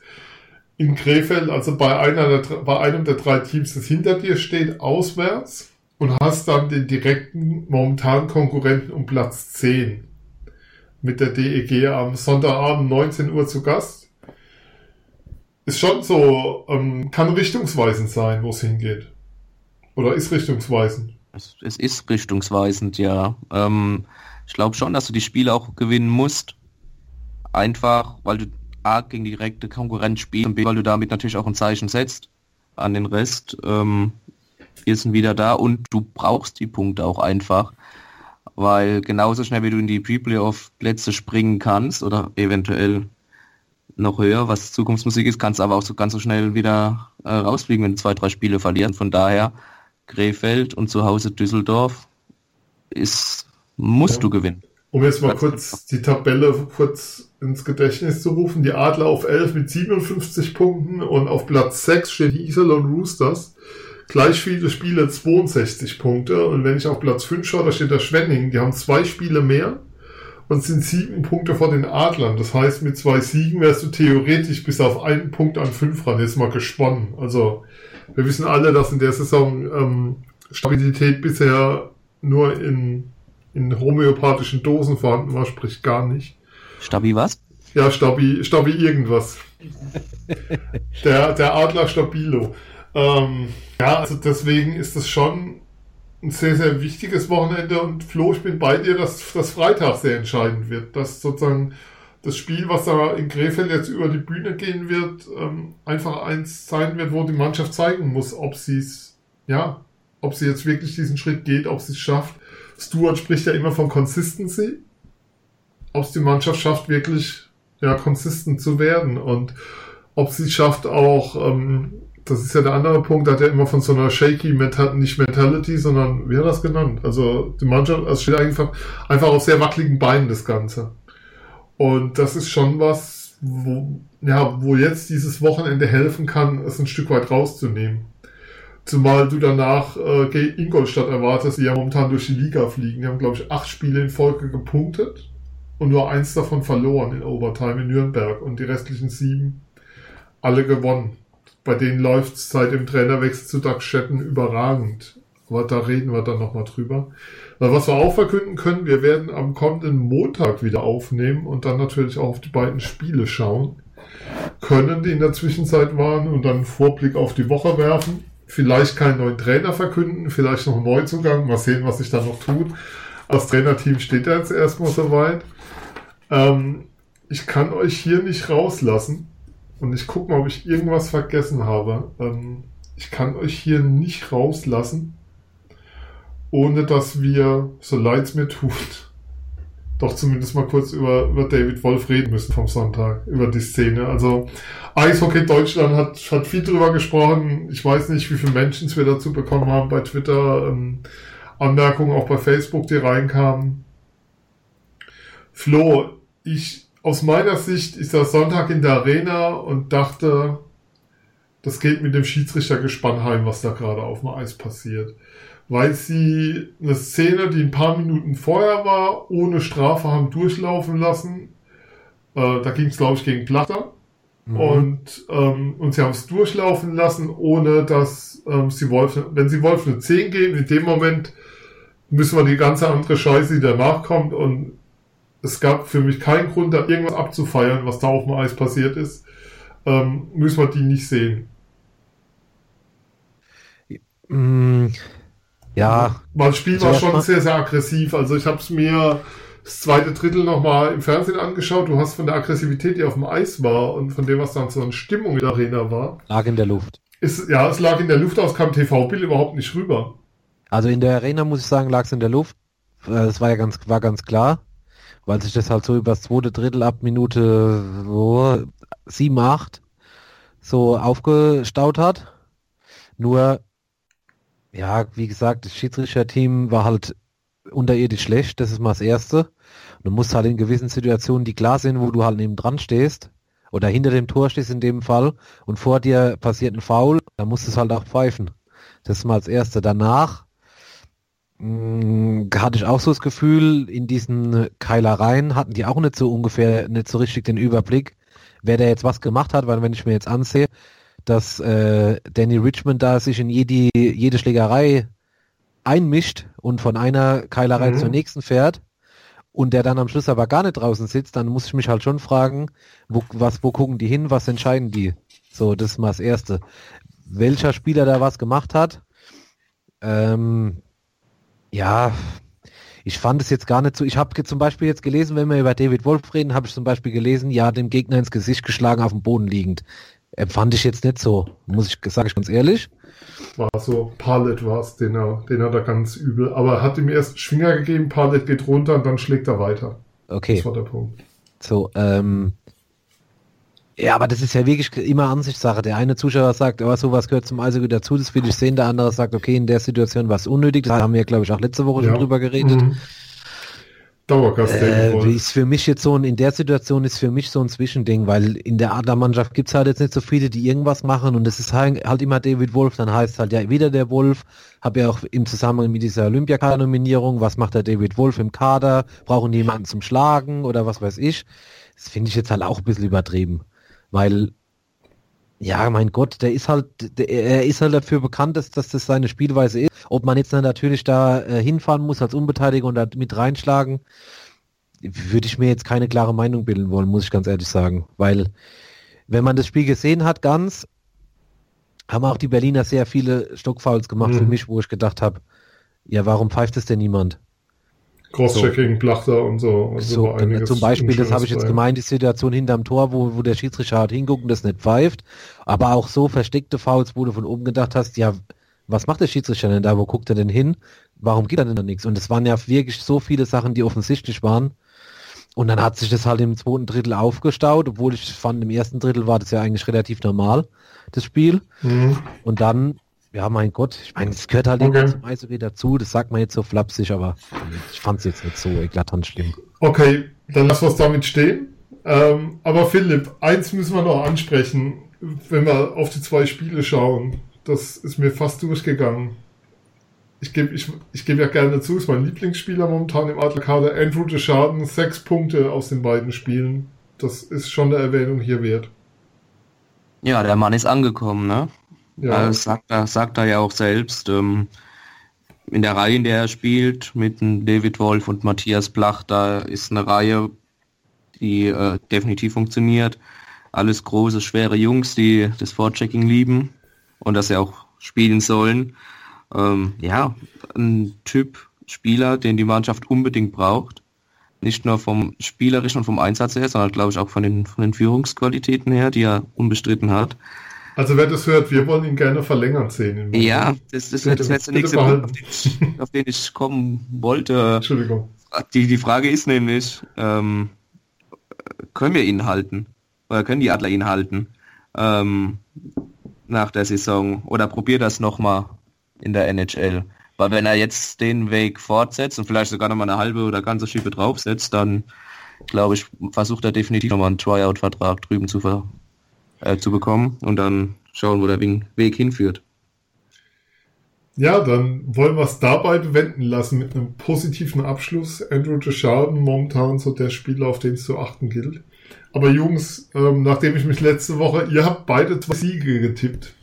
in Krefeld, also bei, einer der, bei einem der drei Teams, das hinter dir steht, auswärts und hast dann den direkten momentanen Konkurrenten um Platz 10 mit der DEG am Sonntagabend 19 Uhr zu Gast. Ist schon so, ähm, kann richtungsweisend sein, wo es hingeht. Oder ist richtungsweisend? Es, ist richtungsweisend, ja. Ähm, ich glaube schon, dass du die Spiele auch gewinnen musst. Einfach, weil du A gegen direkte Konkurrenz spielst und B, weil du damit natürlich auch ein Zeichen setzt an den Rest. Ähm, wir sind wieder da und du brauchst die Punkte auch einfach weil genauso schnell wie du in die Pre-Playoff-Plätze springen kannst oder eventuell noch höher, was Zukunftsmusik ist, kannst du aber auch so ganz so schnell wieder äh, rausfliegen, wenn du zwei, drei Spiele verlierst. Von daher Krefeld und zu Hause Düsseldorf ist, musst ja. du gewinnen. Um jetzt mal kurz die Tabelle kurz ins Gedächtnis zu rufen. Die Adler auf 11 mit 57 Punkten und auf Platz 6 stehen die Iserlohn Roosters gleich viele Spiele 62 Punkte. Und wenn ich auf Platz 5 schaue, da steht der Schwenning, die haben zwei Spiele mehr und sind sieben Punkte vor den Adlern. Das heißt, mit zwei Siegen wärst du theoretisch bis auf einen Punkt an fünf ran. Jetzt mal gesponnen. Also wir wissen alle, dass in der Saison ähm, Stabilität bisher nur in, in homöopathischen Dosen vorhanden war, sprich gar nicht. Stabi was? Ja, Stabi, Stabi irgendwas. <laughs> der, der Adler Stabilo. Ähm, ja, also deswegen ist das schon ein sehr, sehr wichtiges Wochenende und Flo, ich bin bei dir, dass das Freitag sehr entscheidend wird. Dass sozusagen das Spiel, was da in Krefeld jetzt über die Bühne gehen wird, ähm, einfach eins sein wird, wo die Mannschaft zeigen muss, ob sie es, ja, ob sie jetzt wirklich diesen Schritt geht, ob sie es schafft. Stuart spricht ja immer von Consistency. Ob es die Mannschaft schafft, wirklich ja, consistent zu werden und ob sie es schafft, auch ähm, das ist ja der andere Punkt, da hat ja immer von so einer shaky Mental, nicht Mentality, sondern wie hat er das genannt? Also die Mannschaft, also steht einfach, einfach auf sehr wackeligen Beinen das Ganze. Und das ist schon was, wo, ja, wo jetzt dieses Wochenende helfen kann, es ein Stück weit rauszunehmen. Zumal du danach äh, Ingolstadt erwartest, die ja momentan durch die Liga fliegen. Die haben, glaube ich, acht Spiele in Folge gepunktet und nur eins davon verloren in Overtime in Nürnberg und die restlichen sieben alle gewonnen bei denen läuft es seit dem Trainerwechsel zu Doug Shetten überragend. Aber da reden wir dann nochmal drüber. Weil was wir auch verkünden können, wir werden am kommenden Montag wieder aufnehmen und dann natürlich auch auf die beiden Spiele schauen können, die in der Zwischenzeit waren und dann einen Vorblick auf die Woche werfen. Vielleicht keinen neuen Trainer verkünden, vielleicht noch einen Neuzugang. Mal sehen, was sich da noch tut. Das Trainerteam steht ja jetzt erstmal soweit. Ähm, ich kann euch hier nicht rauslassen. Und ich gucke mal, ob ich irgendwas vergessen habe. Ähm, ich kann euch hier nicht rauslassen, ohne dass wir, so leid es mir tut, <laughs> doch zumindest mal kurz über, über David Wolf reden müssen vom Sonntag, über die Szene. Also Eishockey Deutschland hat, hat viel drüber gesprochen. Ich weiß nicht, wie viele Menschen wir dazu bekommen haben bei Twitter, ähm, Anmerkungen auch bei Facebook, die reinkamen. Flo, ich aus meiner Sicht ist er Sonntag in der Arena und dachte, das geht mit dem Schiedsrichtergespann heim, was da gerade auf dem Eis passiert. Weil sie eine Szene, die ein paar Minuten vorher war, ohne Strafe haben durchlaufen lassen. Äh, da ging es, glaube ich, gegen Platter. Mhm. Und, ähm, und sie haben es durchlaufen lassen, ohne dass ähm, sie Wolf, wenn sie Wolf eine 10 geben, in dem Moment müssen wir die ganze andere Scheiße, die danach kommt und es gab für mich keinen Grund, da irgendwas abzufeiern, was da auf dem Eis passiert ist. Ähm, müssen wir die nicht sehen. Mm, ja. Das Spiel war schon sehr, sehr aggressiv. Also ich habe es mir das zweite Drittel nochmal im Fernsehen angeschaut. Du hast von der Aggressivität, die auf dem Eis war und von dem, was dann so eine Stimmung in der Arena war. Lag in der Luft. Ist, ja, es lag in der Luft, aus kam TV-Bild überhaupt nicht rüber. Also in der Arena muss ich sagen, lag es in der Luft. Äh, das war ja ganz, war ganz klar weil sich das halt so über das zweite Drittel ab Minute oh, 7, 8 so aufgestaut hat. Nur, ja, wie gesagt, das Schiedsrichter-Team war halt unterirdisch schlecht, das ist mal das Erste. du musst halt in gewissen Situationen, die klar sind, wo du halt neben dran stehst, oder hinter dem Tor stehst in dem Fall, und vor dir passiert ein Foul, dann musst du es halt auch pfeifen. Das ist mal das Erste. Danach hatte ich auch so das Gefühl, in diesen Keilereien hatten die auch nicht so ungefähr, nicht so richtig den Überblick, wer da jetzt was gemacht hat, weil wenn ich mir jetzt ansehe, dass äh, Danny Richmond da sich in jede, jede Schlägerei einmischt und von einer Keilerei Mhm. zur nächsten fährt und der dann am Schluss aber gar nicht draußen sitzt, dann muss ich mich halt schon fragen, wo, was, wo gucken die hin, was entscheiden die? So, das ist mal das Erste. Welcher Spieler da was gemacht hat, ähm, ja, ich fand es jetzt gar nicht so. Ich habe zum Beispiel jetzt gelesen, wenn wir über David Wolf reden, habe ich zum Beispiel gelesen, ja, dem Gegner ins Gesicht geschlagen auf dem Boden liegend. Empfand ich jetzt nicht so, muss ich, sage ich ganz ehrlich. War so, Parlet war es, den er, den hat er ganz übel. Aber er hat ihm erst Schwinger gegeben, Parlet geht runter und dann schlägt er weiter. Okay, Das war der Punkt. so, ähm, ja, aber das ist ja wirklich immer Ansichtssache. Der eine Zuschauer sagt, oh, sowas gehört zum Eishockey dazu, das will ich sehen. Der andere sagt, okay, in der Situation war es unnötig. Da haben wir, glaube ich, auch letzte Woche schon drüber geredet. Mhm. Dauergast, Äh, ist für mich jetzt so ein, in der Situation ist für mich so ein Zwischending, weil in der Adlermannschaft gibt's halt jetzt nicht so viele, die irgendwas machen und es ist halt, halt immer David Wolf, dann heißt halt ja wieder der Wolf, hab ja auch im Zusammenhang mit dieser Olympiakader-Nominierung, was macht der David Wolf im Kader, brauchen die jemanden zum Schlagen oder was weiß ich. Das finde ich jetzt halt auch ein bisschen übertrieben, weil ja, mein Gott, der ist halt, der, er ist halt dafür bekannt, dass, dass das seine Spielweise ist. Ob man jetzt dann natürlich da äh, hinfahren muss als Unbeteiligter und da mit reinschlagen, würde ich mir jetzt keine klare Meinung bilden wollen, muss ich ganz ehrlich sagen. Weil, wenn man das Spiel gesehen hat, ganz, haben auch die Berliner sehr viele Stockfouls gemacht für Mhm. mich, wo ich gedacht habe, ja, warum pfeift es denn niemand? Crosschecking, Plachter und so. Also So, einiges zum Beispiel, das habe ich jetzt gemeint, die Situation hinterm Tor, wo, wo der Schiedsrichter halt hinguckt und das nicht pfeift. Aber auch so versteckte Fouls, wo du von oben gedacht hast, ja, was macht der Schiedsrichter denn da? Wo guckt er denn hin? Warum geht er denn da nichts? Und es waren ja wirklich so viele Sachen, die offensichtlich waren. Und dann hat sich das halt im zweiten Drittel aufgestaut, obwohl ich fand, im ersten Drittel war das ja eigentlich relativ normal, das Spiel. Mhm. Und dann, ja, mein Gott, ich meine, es gehört halt Okay. zum Eishockey dazu, das sagt man jetzt so flapsig, aber ich fand es jetzt nicht so eklatant schlimm. Okay, dann lassen wir es damit stehen. Ähm, aber Philipp, eins müssen wir noch ansprechen, wenn wir auf die zwei Spiele schauen. Das ist mir fast durchgegangen. Ich gebe ich, ich geb ja gerne zu, ist mein Lieblingsspieler momentan im Adlerkader. Andrew Deschaden, sechs Punkte aus den beiden Spielen. Das ist schon eine Erwähnung hier wert. Ja, der Mann ist angekommen, ne? Ja, Das sagt er, sagt er ja auch selbst. Ähm, in der Reihe, in der er spielt, mit David Wolf und Matthias Blach, da ist eine Reihe, die äh, definitiv funktioniert. Alles große, schwere Jungs, die das Vorchecking lieben und das ja auch spielen sollen. Ähm, ja, ein Typ Spieler, den die Mannschaft unbedingt braucht. Nicht nur vom spielerischen und vom Einsatz her, sondern glaube ich auch von den, von den Führungsqualitäten her, die er unbestritten hat. Also wer das hört, wir wollen ihn gerne verlängern sehen. Ja, das, das, Bitte, das ist jetzt der nächste. Punkt, auf den, ich, auf den ich kommen wollte. Entschuldigung. Die, die Frage ist nämlich, ähm, können wir ihn halten? Oder können die Adler ihn halten? Ähm, nach der Saison? Oder probiert das nochmal in der NHL? Weil wenn er jetzt den Weg fortsetzt und vielleicht sogar nochmal eine halbe oder ganze Schippe draufsetzt, dann glaube ich, versucht er definitiv nochmal einen Tryout-Vertrag drüben zu, ver äh, zu bekommen und dann schauen, wo der Weg hinführt. Ja, dann wollen wir es dabei bewenden lassen mit einem positiven Abschluss. Andrew Deschaden momentan so der Spieler, auf den es zu achten gilt. Aber Jungs, ähm, nachdem ich mich letzte Woche, ihr habt beide zwei Siege getippt.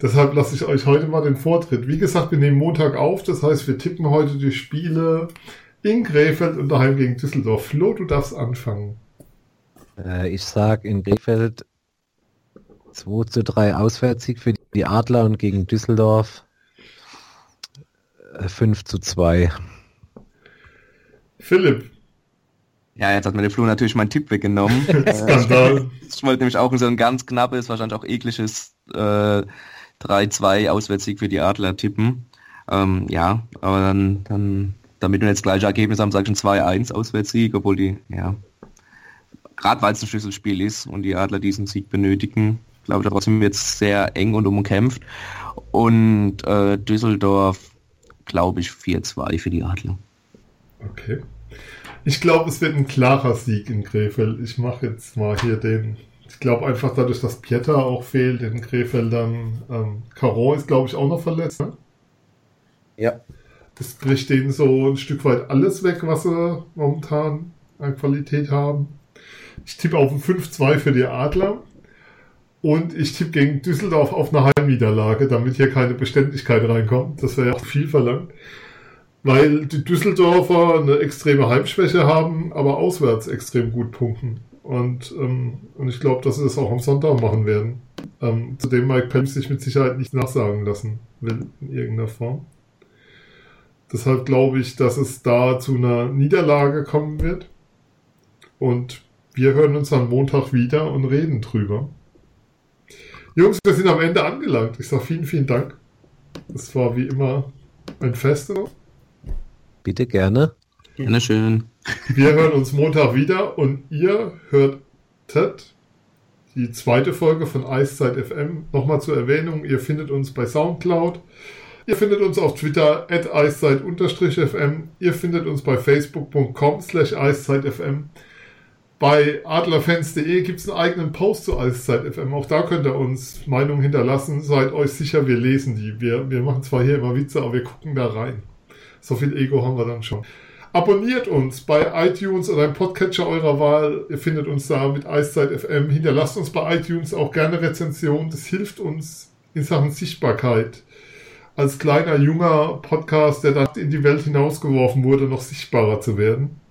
Deshalb lasse ich euch heute mal den Vortritt. Wie gesagt, wir nehmen Montag auf, das heißt, wir tippen heute die Spiele in Krefeld und daheim gegen Düsseldorf. Flo, du darfst anfangen. Äh, ich sag in Krefeld 2 zu 3 Auswärtssieg für die Adler und gegen Düsseldorf äh, 5 zu 2. Philipp, Ja, jetzt hat mir der Flo natürlich meinen Tipp weggenommen. <laughs> Skandal. <laughs> Ich wollte nämlich auch in so ein ganz knappes, wahrscheinlich auch ekliges äh, 3-2 Auswärtssieg für die Adler tippen. Ähm, ja, aber dann, dann, damit wir jetzt gleiche Ergebnis haben, sage ich ein 2-1 Auswärtssieg, obwohl die, ja, gerade weil es ein Schlüsselspiel ist und die Adler diesen Sieg benötigen, glaube ich, trotzdem wird es sehr eng und umkämpft. Und äh, Düsseldorf, glaube ich, 4-2 für die Adler. Okay. Ich glaube, es wird ein klarer Sieg in Krefeld. Ich mache jetzt mal hier den. Ich glaube einfach dadurch, dass Pieter auch fehlt in Krefeld, dann ähm, Caron ist, glaube ich, auch noch verletzt. Ne? Ja. Das kriegt denen so ein Stück weit alles weg, was sie momentan an Qualität haben. Ich tippe auf ein 5-2 für die Adler. Und ich tippe gegen Düsseldorf auf eine Heimniederlage, damit hier keine Beständigkeit reinkommt. Das wäre ja auch viel verlangt. Weil die Düsseldorfer eine extreme Heimschwäche haben, aber auswärts extrem gut punkten. Und, ähm, und ich glaube, dass sie das auch am Sonntag machen werden. Ähm, zu dem Mike Pence sich mit Sicherheit nicht nachsagen lassen will in irgendeiner Form. Deshalb glaube ich, dass es da zu einer Niederlage kommen wird. Und wir hören uns am Montag wieder und reden drüber. Jungs, wir sind am Ende angelangt. Ich sage vielen, vielen Dank. Es war wie immer ein Fest. Bitte gerne. Gerne schön. Wir hören uns Montag wieder und ihr hört Ted, die zweite Folge von Eiszeit FM. Nochmal zur Erwähnung, ihr findet uns bei Soundcloud. Ihr findet uns auf Twitter at eiszeit-fm. Ihr findet uns bei facebook.com slash eiszeitfm. Bei adlerfans.de gibt es einen eigenen Post zu Eiszeit FM. Auch da könnt ihr uns Meinungen hinterlassen. Seid euch sicher, wir lesen die. Wir, wir machen zwar hier immer Witze, aber wir gucken da rein. So viel Ego haben wir dann schon. Abonniert uns bei iTunes oder im Podcatcher eurer Wahl. Ihr findet uns da mit Eiszeit FM. Hinterlasst uns bei iTunes auch gerne Rezensionen. Das hilft uns in Sachen Sichtbarkeit. Als kleiner, junger Podcast, der dann in die Welt hinausgeworfen wurde, noch sichtbarer zu werden.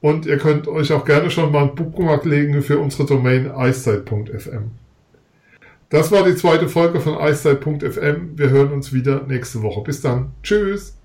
Und ihr könnt euch auch gerne schon mal ein Bookmark legen für unsere Domain eiszeit.fm. Das war die zweite Folge von eiszeit.fm. Wir hören uns wieder nächste Woche. Bis dann. Tschüss.